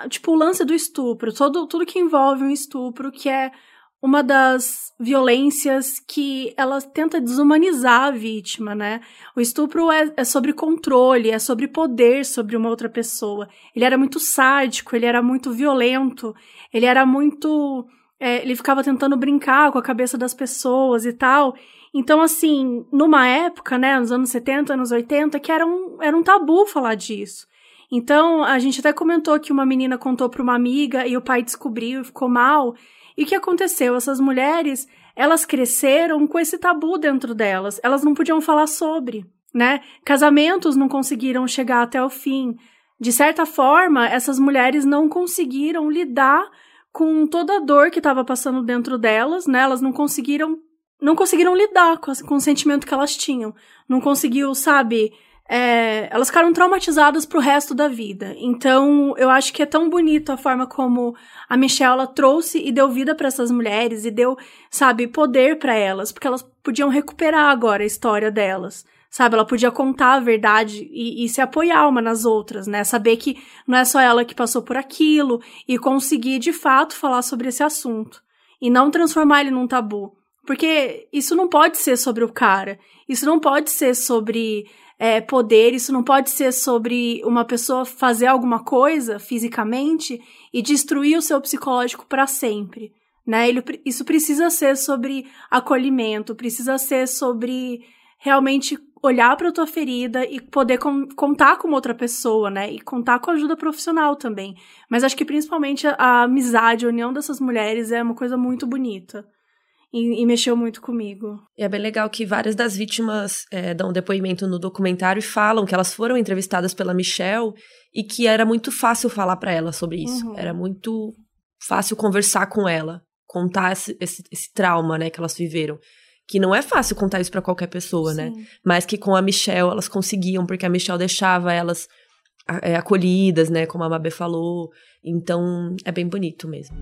tipo o lance do estupro, todo, tudo que envolve um estupro, que é uma das violências que ela tenta desumanizar a vítima, né? O estupro é, é, sobre controle, é sobre poder sobre uma outra pessoa. Ele era muito sádico, ele era muito violento, ele era muito. É, ele ficava tentando brincar com a cabeça das pessoas e tal. Então, assim, numa época, né, nos anos 70, anos 80, que era um, era um tabu falar disso. Então, a gente até comentou que uma menina contou para uma amiga e o pai descobriu e ficou mal. E o que aconteceu? Essas mulheres, elas cresceram com esse tabu dentro delas. Elas não podiam falar sobre, né? Casamentos não conseguiram chegar até o fim. De certa forma, essas mulheres não conseguiram lidar com toda a dor que estava passando dentro delas, né? Elas não conseguiram não conseguiram lidar com, com o sentimento que elas tinham. Não conseguiu, sabe, é, elas ficaram traumatizadas pro resto da vida. Então, eu acho que é tão bonito a forma como a Michelle trouxe e deu vida para essas mulheres e deu, sabe, poder para elas, porque elas podiam recuperar agora a história delas. Sabe, ela podia contar a verdade e, e se apoiar uma nas outras, né? Saber que não é só ela que passou por aquilo e conseguir de fato falar sobre esse assunto e não transformar ele num tabu. Porque isso não pode ser sobre o cara, isso não pode ser sobre é, poder, isso não pode ser sobre uma pessoa fazer alguma coisa fisicamente e destruir o seu psicológico para sempre. Né? Ele, isso precisa ser sobre acolhimento, precisa ser sobre realmente olhar para tua ferida e poder com, contar com outra pessoa, né? E contar com ajuda profissional também. Mas acho que principalmente a, a amizade, a união dessas mulheres é uma coisa muito bonita e, e, mexeu muito comigo. E é bem legal que várias das vítimas é, dão depoimento no documentário e falam que elas foram entrevistadas pela Michelle e que era muito fácil falar para ela sobre isso. Uhum. Era muito fácil conversar com ela, contar esse, esse, esse, trauma, né, que elas viveram. Que não é fácil contar isso para qualquer pessoa, né? Sim. né? Mas que com a Michelle elas conseguiam, porque a Michelle deixava elas é, acolhidas, né? Como a Mabê falou. Então é bem bonito mesmo.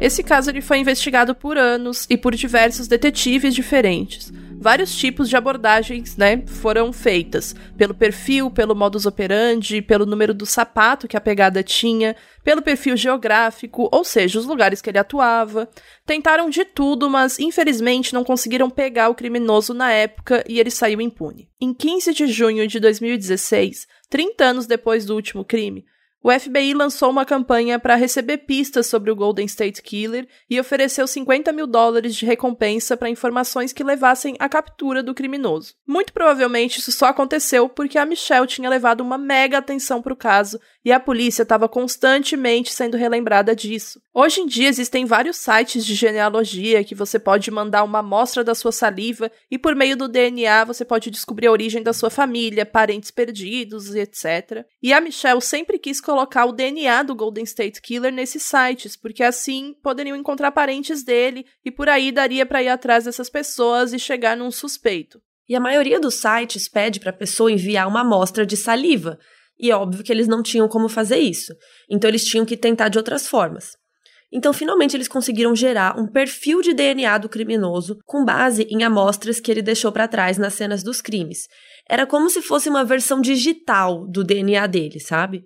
Esse caso ele foi investigado por anos e por diversos detetives diferentes. Vários tipos de abordagens, né, foram feitas, pelo perfil, pelo modus operandi, pelo número do sapato que a pegada tinha, pelo perfil geográfico, ou seja, os lugares que ele atuava. Tentaram de tudo, mas infelizmente não conseguiram pegar o criminoso na época e ele saiu impune. Em 15 de junho de 2016, 30 anos depois do último crime, o FBI lançou uma campanha para receber pistas sobre o Golden State Killer e ofereceu 50 mil dólares de recompensa para informações que levassem à captura do criminoso. Muito provavelmente isso só aconteceu porque a Michelle tinha levado uma mega atenção para o caso e a polícia estava constantemente sendo relembrada disso. Hoje em dia existem vários sites de genealogia que você pode mandar uma amostra da sua saliva e por meio do DNA você pode descobrir a origem da sua família, parentes perdidos etc. E a Michelle sempre quis colocar o DNA do Golden State Killer nesses sites, porque assim poderiam encontrar parentes dele e por aí daria para ir atrás dessas pessoas e chegar num suspeito. E a maioria dos sites pede para a pessoa enviar uma amostra de saliva, e é óbvio que eles não tinham como fazer isso. Então eles tinham que tentar de outras formas. Então, finalmente, eles conseguiram gerar um perfil de DNA do criminoso com base em amostras que ele deixou para trás nas cenas dos crimes. Era como se fosse uma versão digital do DNA dele, sabe?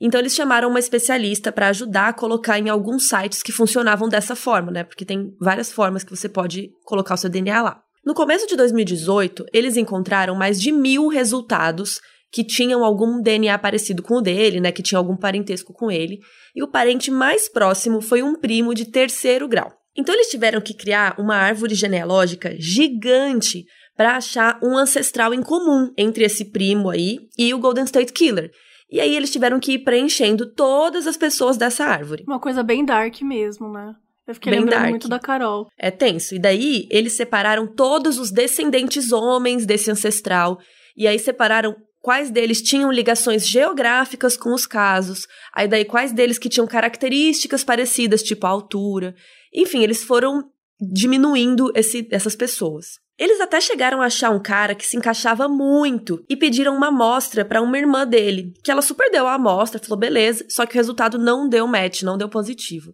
Então eles chamaram uma especialista para ajudar a colocar em alguns sites que funcionavam dessa forma, né? Porque tem várias formas que você pode colocar o seu DNA lá. No começo de 2018, eles encontraram mais de mil resultados que tinham algum DNA parecido com o dele, né? Que tinha algum parentesco com ele. E o parente mais próximo foi um primo de terceiro grau. Então eles tiveram que criar uma árvore genealógica gigante para achar um ancestral em comum entre esse primo aí e o Golden State Killer. E aí eles tiveram que ir preenchendo todas as pessoas dessa árvore. Uma coisa bem dark mesmo, né? Eu fiquei bem lembrando dark. muito da Carol. É tenso. E daí eles separaram todos os descendentes homens desse ancestral. E aí separaram quais deles tinham ligações geográficas com os casos. Aí daí quais deles que tinham características parecidas, tipo a altura. Enfim, eles foram diminuindo esse, essas pessoas. Eles até chegaram a achar um cara que se encaixava muito e pediram uma amostra para uma irmã dele, que ela super deu a amostra, falou beleza, só que o resultado não deu match, não deu positivo.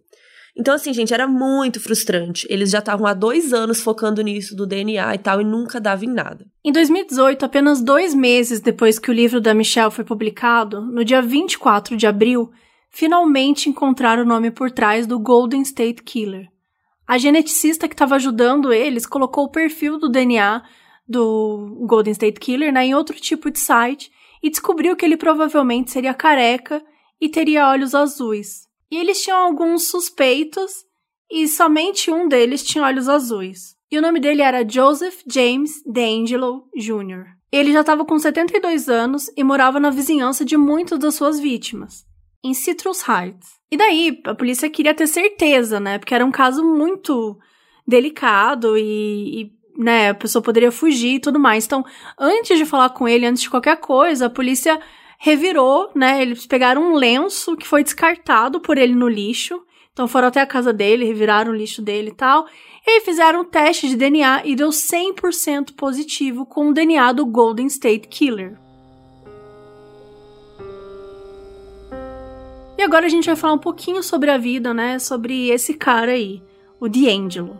Então, assim, gente, era muito frustrante. Eles já estavam há dois anos focando nisso do DNA e tal, e nunca dava em nada. Em 2018, apenas dois meses depois que o livro da Michelle foi publicado, no dia 24 de abril, finalmente encontraram o nome por trás do Golden State Killer. A geneticista que estava ajudando eles colocou o perfil do DNA do Golden State Killer né, em outro tipo de site e descobriu que ele provavelmente seria careca e teria olhos azuis. E eles tinham alguns suspeitos e somente um deles tinha olhos azuis. E o nome dele era Joseph James D'Angelo Jr. Ele já estava com 72 anos e morava na vizinhança de muitas das suas vítimas, em Citrus Heights. E daí, a polícia queria ter certeza, né? Porque era um caso muito delicado e, e né, a pessoa poderia fugir e tudo mais. Então, antes de falar com ele, antes de qualquer coisa, a polícia revirou, né? Eles pegaram um lenço que foi descartado por ele no lixo. Então foram até a casa dele, reviraram o lixo dele e tal. E fizeram um teste de DNA e deu 100% positivo com o DNA do Golden State Killer. E agora a gente vai falar um pouquinho sobre a vida, né? Sobre esse cara aí, o D'Angelo.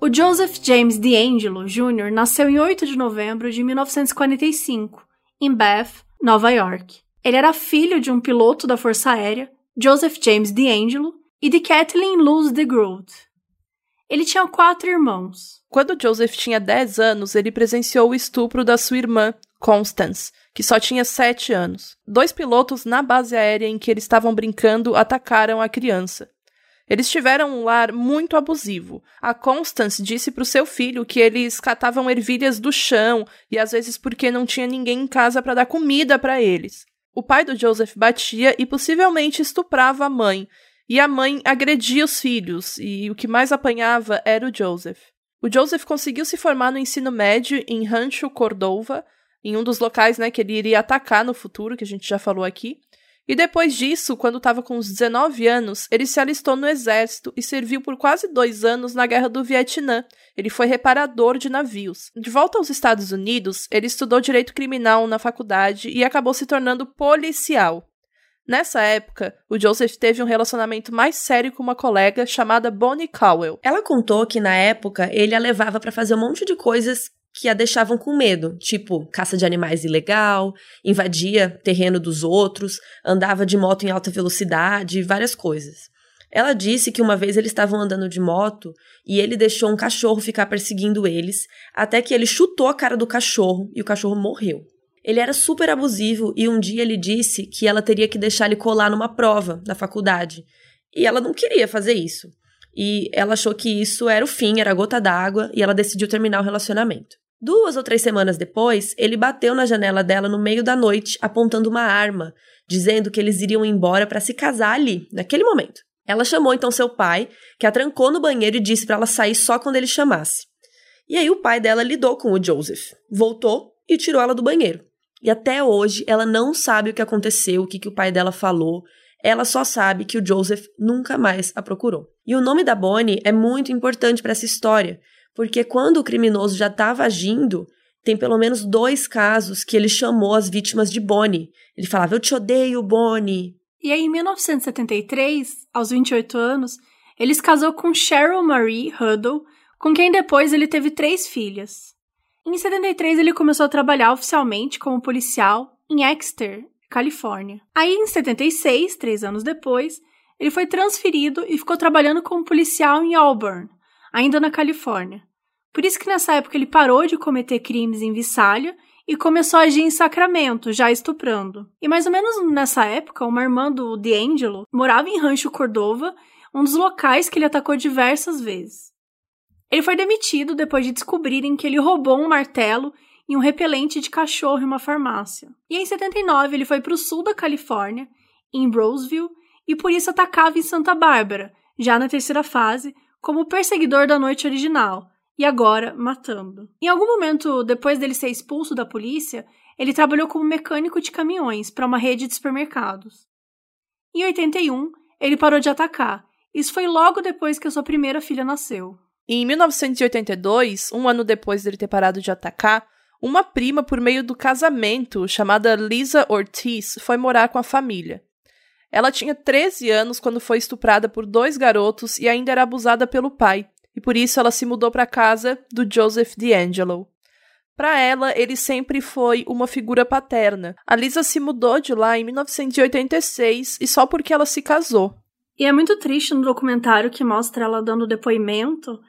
O Joseph James D'Angelo Jr. nasceu em 8 de novembro de 1945, em Bath, Nova York. Ele era filho de um piloto da Força Aérea, Joseph James D'Angelo, e de Kathleen Luz DeGroot. Ele tinha quatro irmãos. Quando Joseph tinha 10 anos, ele presenciou o estupro da sua irmã, Constance, que só tinha 7 anos. Dois pilotos na base aérea em que eles estavam brincando atacaram a criança. Eles tiveram um lar muito abusivo. A Constance disse para o seu filho que eles catavam ervilhas do chão e às vezes porque não tinha ninguém em casa para dar comida para eles. O pai do Joseph batia e possivelmente estuprava a mãe, e a mãe agredia os filhos, e o que mais apanhava era o Joseph. O Joseph conseguiu se formar no ensino médio em Rancho Cordova, em um dos locais né, que ele iria atacar no futuro, que a gente já falou aqui. E depois disso, quando estava com uns 19 anos, ele se alistou no exército e serviu por quase dois anos na Guerra do Vietnã. Ele foi reparador de navios. De volta aos Estados Unidos, ele estudou direito criminal na faculdade e acabou se tornando policial. Nessa época, o Joseph teve um relacionamento mais sério com uma colega chamada Bonnie Cowell. Ela contou que na época ele a levava para fazer um monte de coisas que a deixavam com medo, tipo caça de animais ilegal, invadia terreno dos outros, andava de moto em alta velocidade, várias coisas. Ela disse que uma vez eles estavam andando de moto e ele deixou um cachorro ficar perseguindo eles, até que ele chutou a cara do cachorro e o cachorro morreu. Ele era super abusivo e um dia ele disse que ela teria que deixar ele colar numa prova da faculdade. E ela não queria fazer isso. E ela achou que isso era o fim, era a gota d'água, e ela decidiu terminar o relacionamento. Duas ou três semanas depois, ele bateu na janela dela no meio da noite, apontando uma arma, dizendo que eles iriam embora para se casar ali, naquele momento. Ela chamou então seu pai, que a trancou no banheiro e disse para ela sair só quando ele chamasse. E aí o pai dela lidou com o Joseph, voltou e tirou ela do banheiro. E até hoje ela não sabe o que aconteceu, o que, que o pai dela falou. Ela só sabe que o Joseph nunca mais a procurou. E o nome da Bonnie é muito importante para essa história, porque quando o criminoso já estava agindo, tem pelo menos dois casos que ele chamou as vítimas de Bonnie. Ele falava: Eu te odeio, Bonnie. E aí, em 1973, aos 28 anos, ele se casou com Cheryl Marie Huddle, com quem depois ele teve três filhas. Em 73, ele começou a trabalhar oficialmente como policial em Exeter, Califórnia. Aí, em 76, três anos depois, ele foi transferido e ficou trabalhando como policial em Auburn, ainda na Califórnia. Por isso que nessa época ele parou de cometer crimes em Vissália e começou a agir em Sacramento, já estuprando. E mais ou menos nessa época, uma irmã do D'Angelo morava em Rancho Cordova, um dos locais que ele atacou diversas vezes. Ele foi demitido depois de descobrirem que ele roubou um martelo e um repelente de cachorro em uma farmácia. E em 79 ele foi para o sul da Califórnia, em Roseville, e por isso atacava em Santa Bárbara, já na terceira fase, como perseguidor da noite original, e agora matando. Em algum momento, depois dele ser expulso da polícia, ele trabalhou como mecânico de caminhões para uma rede de supermercados. Em 81, ele parou de atacar. Isso foi logo depois que a sua primeira filha nasceu. Em 1982, um ano depois dele ter parado de atacar, uma prima, por meio do casamento, chamada Lisa Ortiz, foi morar com a família. Ela tinha 13 anos quando foi estuprada por dois garotos e ainda era abusada pelo pai, e por isso ela se mudou para casa do Joseph D'Angelo. Para ela, ele sempre foi uma figura paterna. A Lisa se mudou de lá em 1986 e só porque ela se casou. E é muito triste no documentário que mostra ela dando depoimento.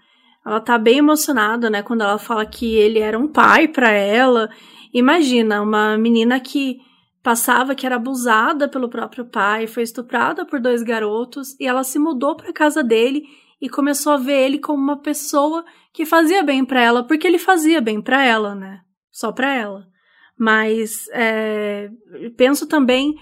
Ela tá bem emocionada, né, quando ela fala que ele era um pai para ela. Imagina, uma menina que passava que era abusada pelo próprio pai, foi estuprada por dois garotos e ela se mudou para casa dele e começou a ver ele como uma pessoa que fazia bem para ela, porque ele fazia bem para ela, né? Só para ela. Mas é, penso também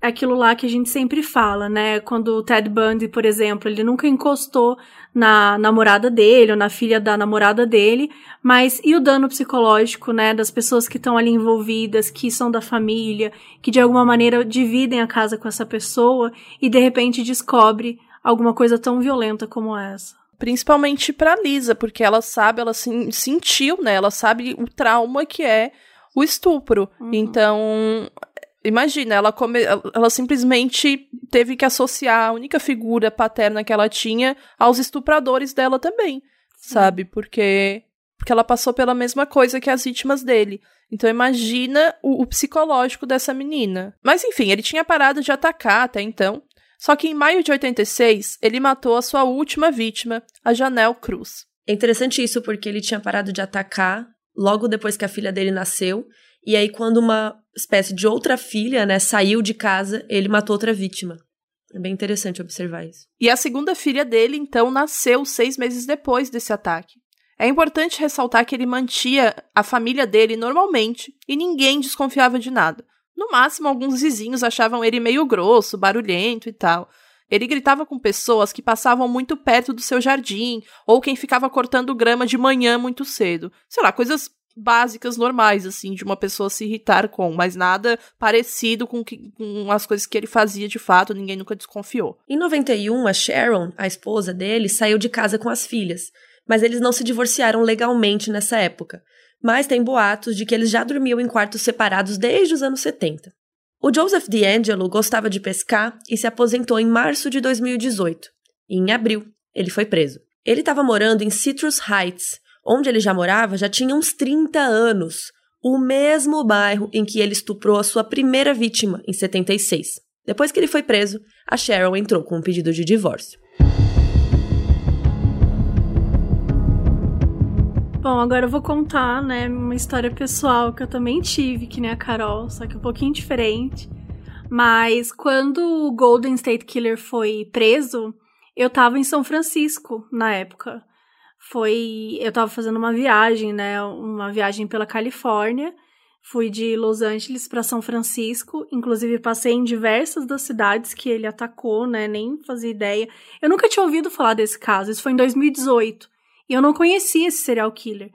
aquilo lá que a gente sempre fala, né? Quando o Ted Bundy, por exemplo, ele nunca encostou na namorada dele ou na filha da namorada dele, mas e o dano psicológico, né, das pessoas que estão ali envolvidas, que são da família, que de alguma maneira dividem a casa com essa pessoa e de repente descobre alguma coisa tão violenta como essa. Principalmente para Lisa, porque ela sabe, ela sentiu, né? Ela sabe o trauma que é o estupro. Uhum. Então, Imagina, ela, come, ela simplesmente teve que associar a única figura paterna que ela tinha aos estupradores dela também, Sim. sabe? Porque, porque ela passou pela mesma coisa que as vítimas dele. Então imagina o, o psicológico dessa menina. Mas enfim, ele tinha parado de atacar até então. Só que em maio de 86, ele matou a sua última vítima, a Janelle Cruz. É interessante isso porque ele tinha parado de atacar logo depois que a filha dele nasceu. E aí, quando uma espécie de outra filha, né, saiu de casa, ele matou outra vítima. É bem interessante observar isso. E a segunda filha dele, então, nasceu seis meses depois desse ataque. É importante ressaltar que ele mantinha a família dele normalmente e ninguém desconfiava de nada. No máximo, alguns vizinhos achavam ele meio grosso, barulhento e tal. Ele gritava com pessoas que passavam muito perto do seu jardim, ou quem ficava cortando grama de manhã muito cedo. Sei lá, coisas básicas, normais, assim, de uma pessoa se irritar com, mas nada parecido com, que, com as coisas que ele fazia de fato, ninguém nunca desconfiou. Em 91, a Sharon, a esposa dele, saiu de casa com as filhas, mas eles não se divorciaram legalmente nessa época. Mas tem boatos de que eles já dormiam em quartos separados desde os anos 70. O Joseph D'Angelo gostava de pescar e se aposentou em março de 2018. E em abril, ele foi preso. Ele estava morando em Citrus Heights, onde ele já morava já tinha uns 30 anos, o mesmo bairro em que ele estuprou a sua primeira vítima, em 76. Depois que ele foi preso, a Cheryl entrou com um pedido de divórcio. Bom, agora eu vou contar, né, uma história pessoal que eu também tive, que nem a Carol, só que um pouquinho diferente. Mas quando o Golden State Killer foi preso, eu tava em São Francisco na época foi. Eu tava fazendo uma viagem, né? Uma viagem pela Califórnia. Fui de Los Angeles para São Francisco, inclusive passei em diversas das cidades que ele atacou, né? Nem fazia ideia. Eu nunca tinha ouvido falar desse caso, isso foi em 2018. E eu não conhecia esse serial killer.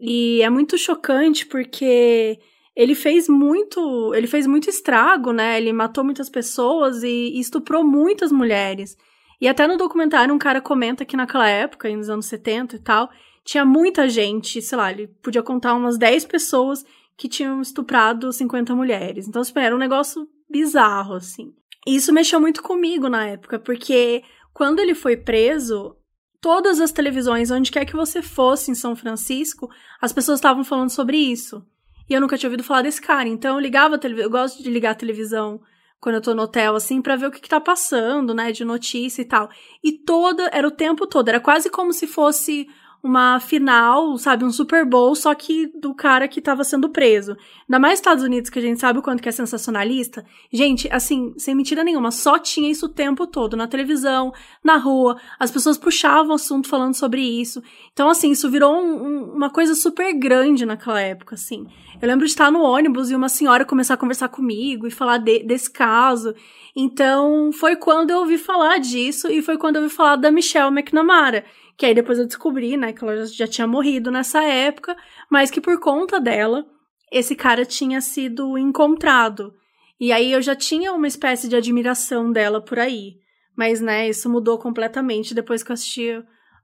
E é muito chocante porque ele fez muito, ele fez muito estrago, né? Ele matou muitas pessoas e estuprou muitas mulheres. E até no documentário um cara comenta que naquela época, nos anos 70 e tal, tinha muita gente, sei lá, ele podia contar umas 10 pessoas que tinham estuprado 50 mulheres. Então, assim, era um negócio bizarro, assim. E isso mexeu muito comigo na época, porque quando ele foi preso, todas as televisões, onde quer que você fosse em São Francisco, as pessoas estavam falando sobre isso. E eu nunca tinha ouvido falar desse cara. Então eu ligava a televisão, eu gosto de ligar a televisão quando eu tô no hotel, assim, para ver o que, que tá passando, né, de notícia e tal. E toda, era o tempo todo, era quase como se fosse uma final, sabe, um Super Bowl, só que do cara que tava sendo preso. Ainda mais Estados Unidos, que a gente sabe o quanto que é sensacionalista. Gente, assim, sem mentira nenhuma, só tinha isso o tempo todo, na televisão, na rua, as pessoas puxavam o assunto falando sobre isso. Então, assim, isso virou um, um, uma coisa super grande naquela época, assim. Eu lembro de estar no ônibus e uma senhora começar a conversar comigo e falar de, desse caso. Então, foi quando eu ouvi falar disso e foi quando eu ouvi falar da Michelle McNamara que aí depois eu descobri, né, que ela já tinha morrido nessa época, mas que por conta dela, esse cara tinha sido encontrado. E aí eu já tinha uma espécie de admiração dela por aí. Mas, né, isso mudou completamente depois que eu assisti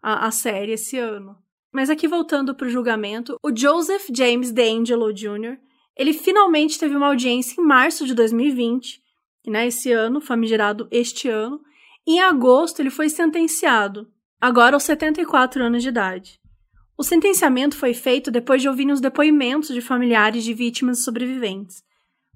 a, a série esse ano. Mas aqui voltando pro julgamento, o Joseph James D'Angelo Jr., ele finalmente teve uma audiência em março de 2020, né, esse ano, famigerado este ano. Em agosto, ele foi sentenciado agora aos 74 anos de idade. O sentenciamento foi feito depois de ouvir os depoimentos de familiares de vítimas e sobreviventes.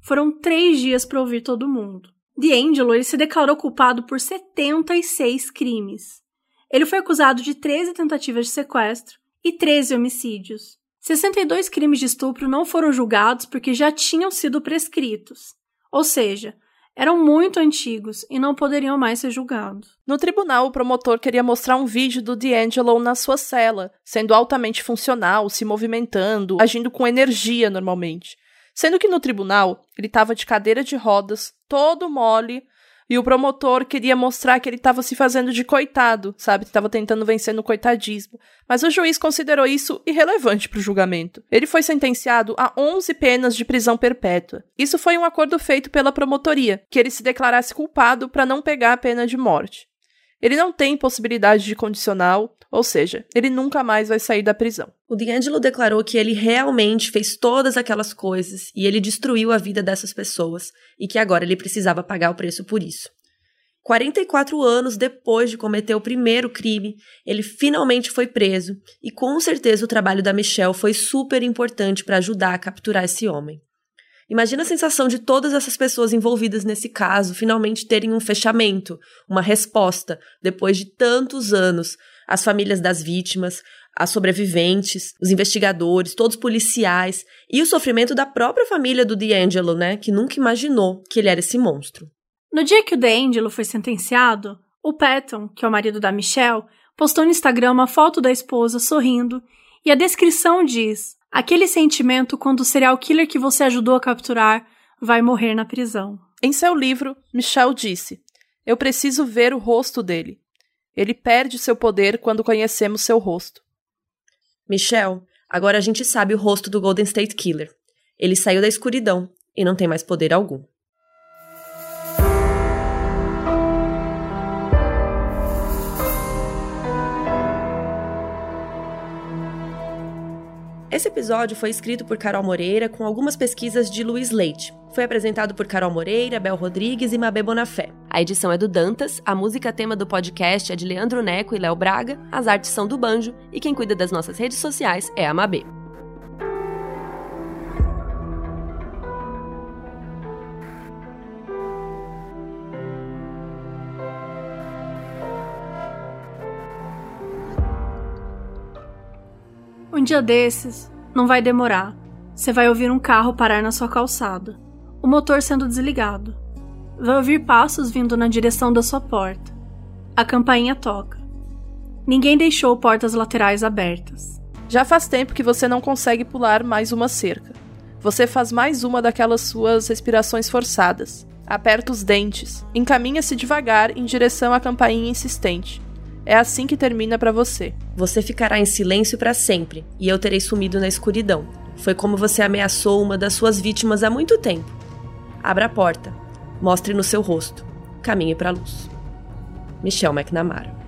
Foram três dias para ouvir todo mundo. D'Angelo ele se declarou culpado por 76 crimes. Ele foi acusado de 13 tentativas de sequestro e 13 homicídios. 62 crimes de estupro não foram julgados porque já tinham sido prescritos. Ou seja, eram muito antigos e não poderiam mais ser julgados. No tribunal, o promotor queria mostrar um vídeo do D'Angelo na sua cela, sendo altamente funcional, se movimentando, agindo com energia normalmente. Sendo que no tribunal, ele estava de cadeira de rodas, todo mole, e o promotor queria mostrar que ele estava se fazendo de coitado, sabe? Estava tentando vencer no coitadismo. Mas o juiz considerou isso irrelevante para o julgamento. Ele foi sentenciado a 11 penas de prisão perpétua. Isso foi um acordo feito pela promotoria, que ele se declarasse culpado para não pegar a pena de morte. Ele não tem possibilidade de condicional, ou seja, ele nunca mais vai sair da prisão. O D'Angelo declarou que ele realmente fez todas aquelas coisas e ele destruiu a vida dessas pessoas e que agora ele precisava pagar o preço por isso. 44 anos depois de cometer o primeiro crime, ele finalmente foi preso e com certeza o trabalho da Michelle foi super importante para ajudar a capturar esse homem. Imagina a sensação de todas essas pessoas envolvidas nesse caso finalmente terem um fechamento, uma resposta, depois de tantos anos, as famílias das vítimas, as sobreviventes, os investigadores, todos policiais e o sofrimento da própria família do D'Angelo, né, que nunca imaginou que ele era esse monstro. No dia que o D'Angelo foi sentenciado, o Patton, que é o marido da Michelle, postou no Instagram uma foto da esposa sorrindo e a descrição diz: aquele sentimento quando o serial killer que você ajudou a capturar vai morrer na prisão. Em seu livro, Michelle disse: Eu preciso ver o rosto dele. Ele perde seu poder quando conhecemos seu rosto. Michelle, agora a gente sabe o rosto do Golden State Killer. Ele saiu da escuridão e não tem mais poder algum. Esse episódio foi escrito por Carol Moreira com algumas pesquisas de Luiz Leite. Foi apresentado por Carol Moreira, Bel Rodrigues e Mabê Bonafé. A edição é do Dantas, a música tema do podcast é de Leandro Neco e Léo Braga, as artes são do Banjo e quem cuida das nossas redes sociais é a Mabê. Um dia desses, não vai demorar. Você vai ouvir um carro parar na sua calçada, o motor sendo desligado. Vai ouvir passos vindo na direção da sua porta. A campainha toca. Ninguém deixou portas laterais abertas. Já faz tempo que você não consegue pular mais uma cerca. Você faz mais uma daquelas suas respirações forçadas. Aperta os dentes, encaminha-se devagar em direção à campainha insistente. É assim que termina para você. Você ficará em silêncio para sempre e eu terei sumido na escuridão. Foi como você ameaçou uma das suas vítimas há muito tempo. Abra a porta. Mostre no seu rosto. Caminhe para a luz. Michelle McNamara.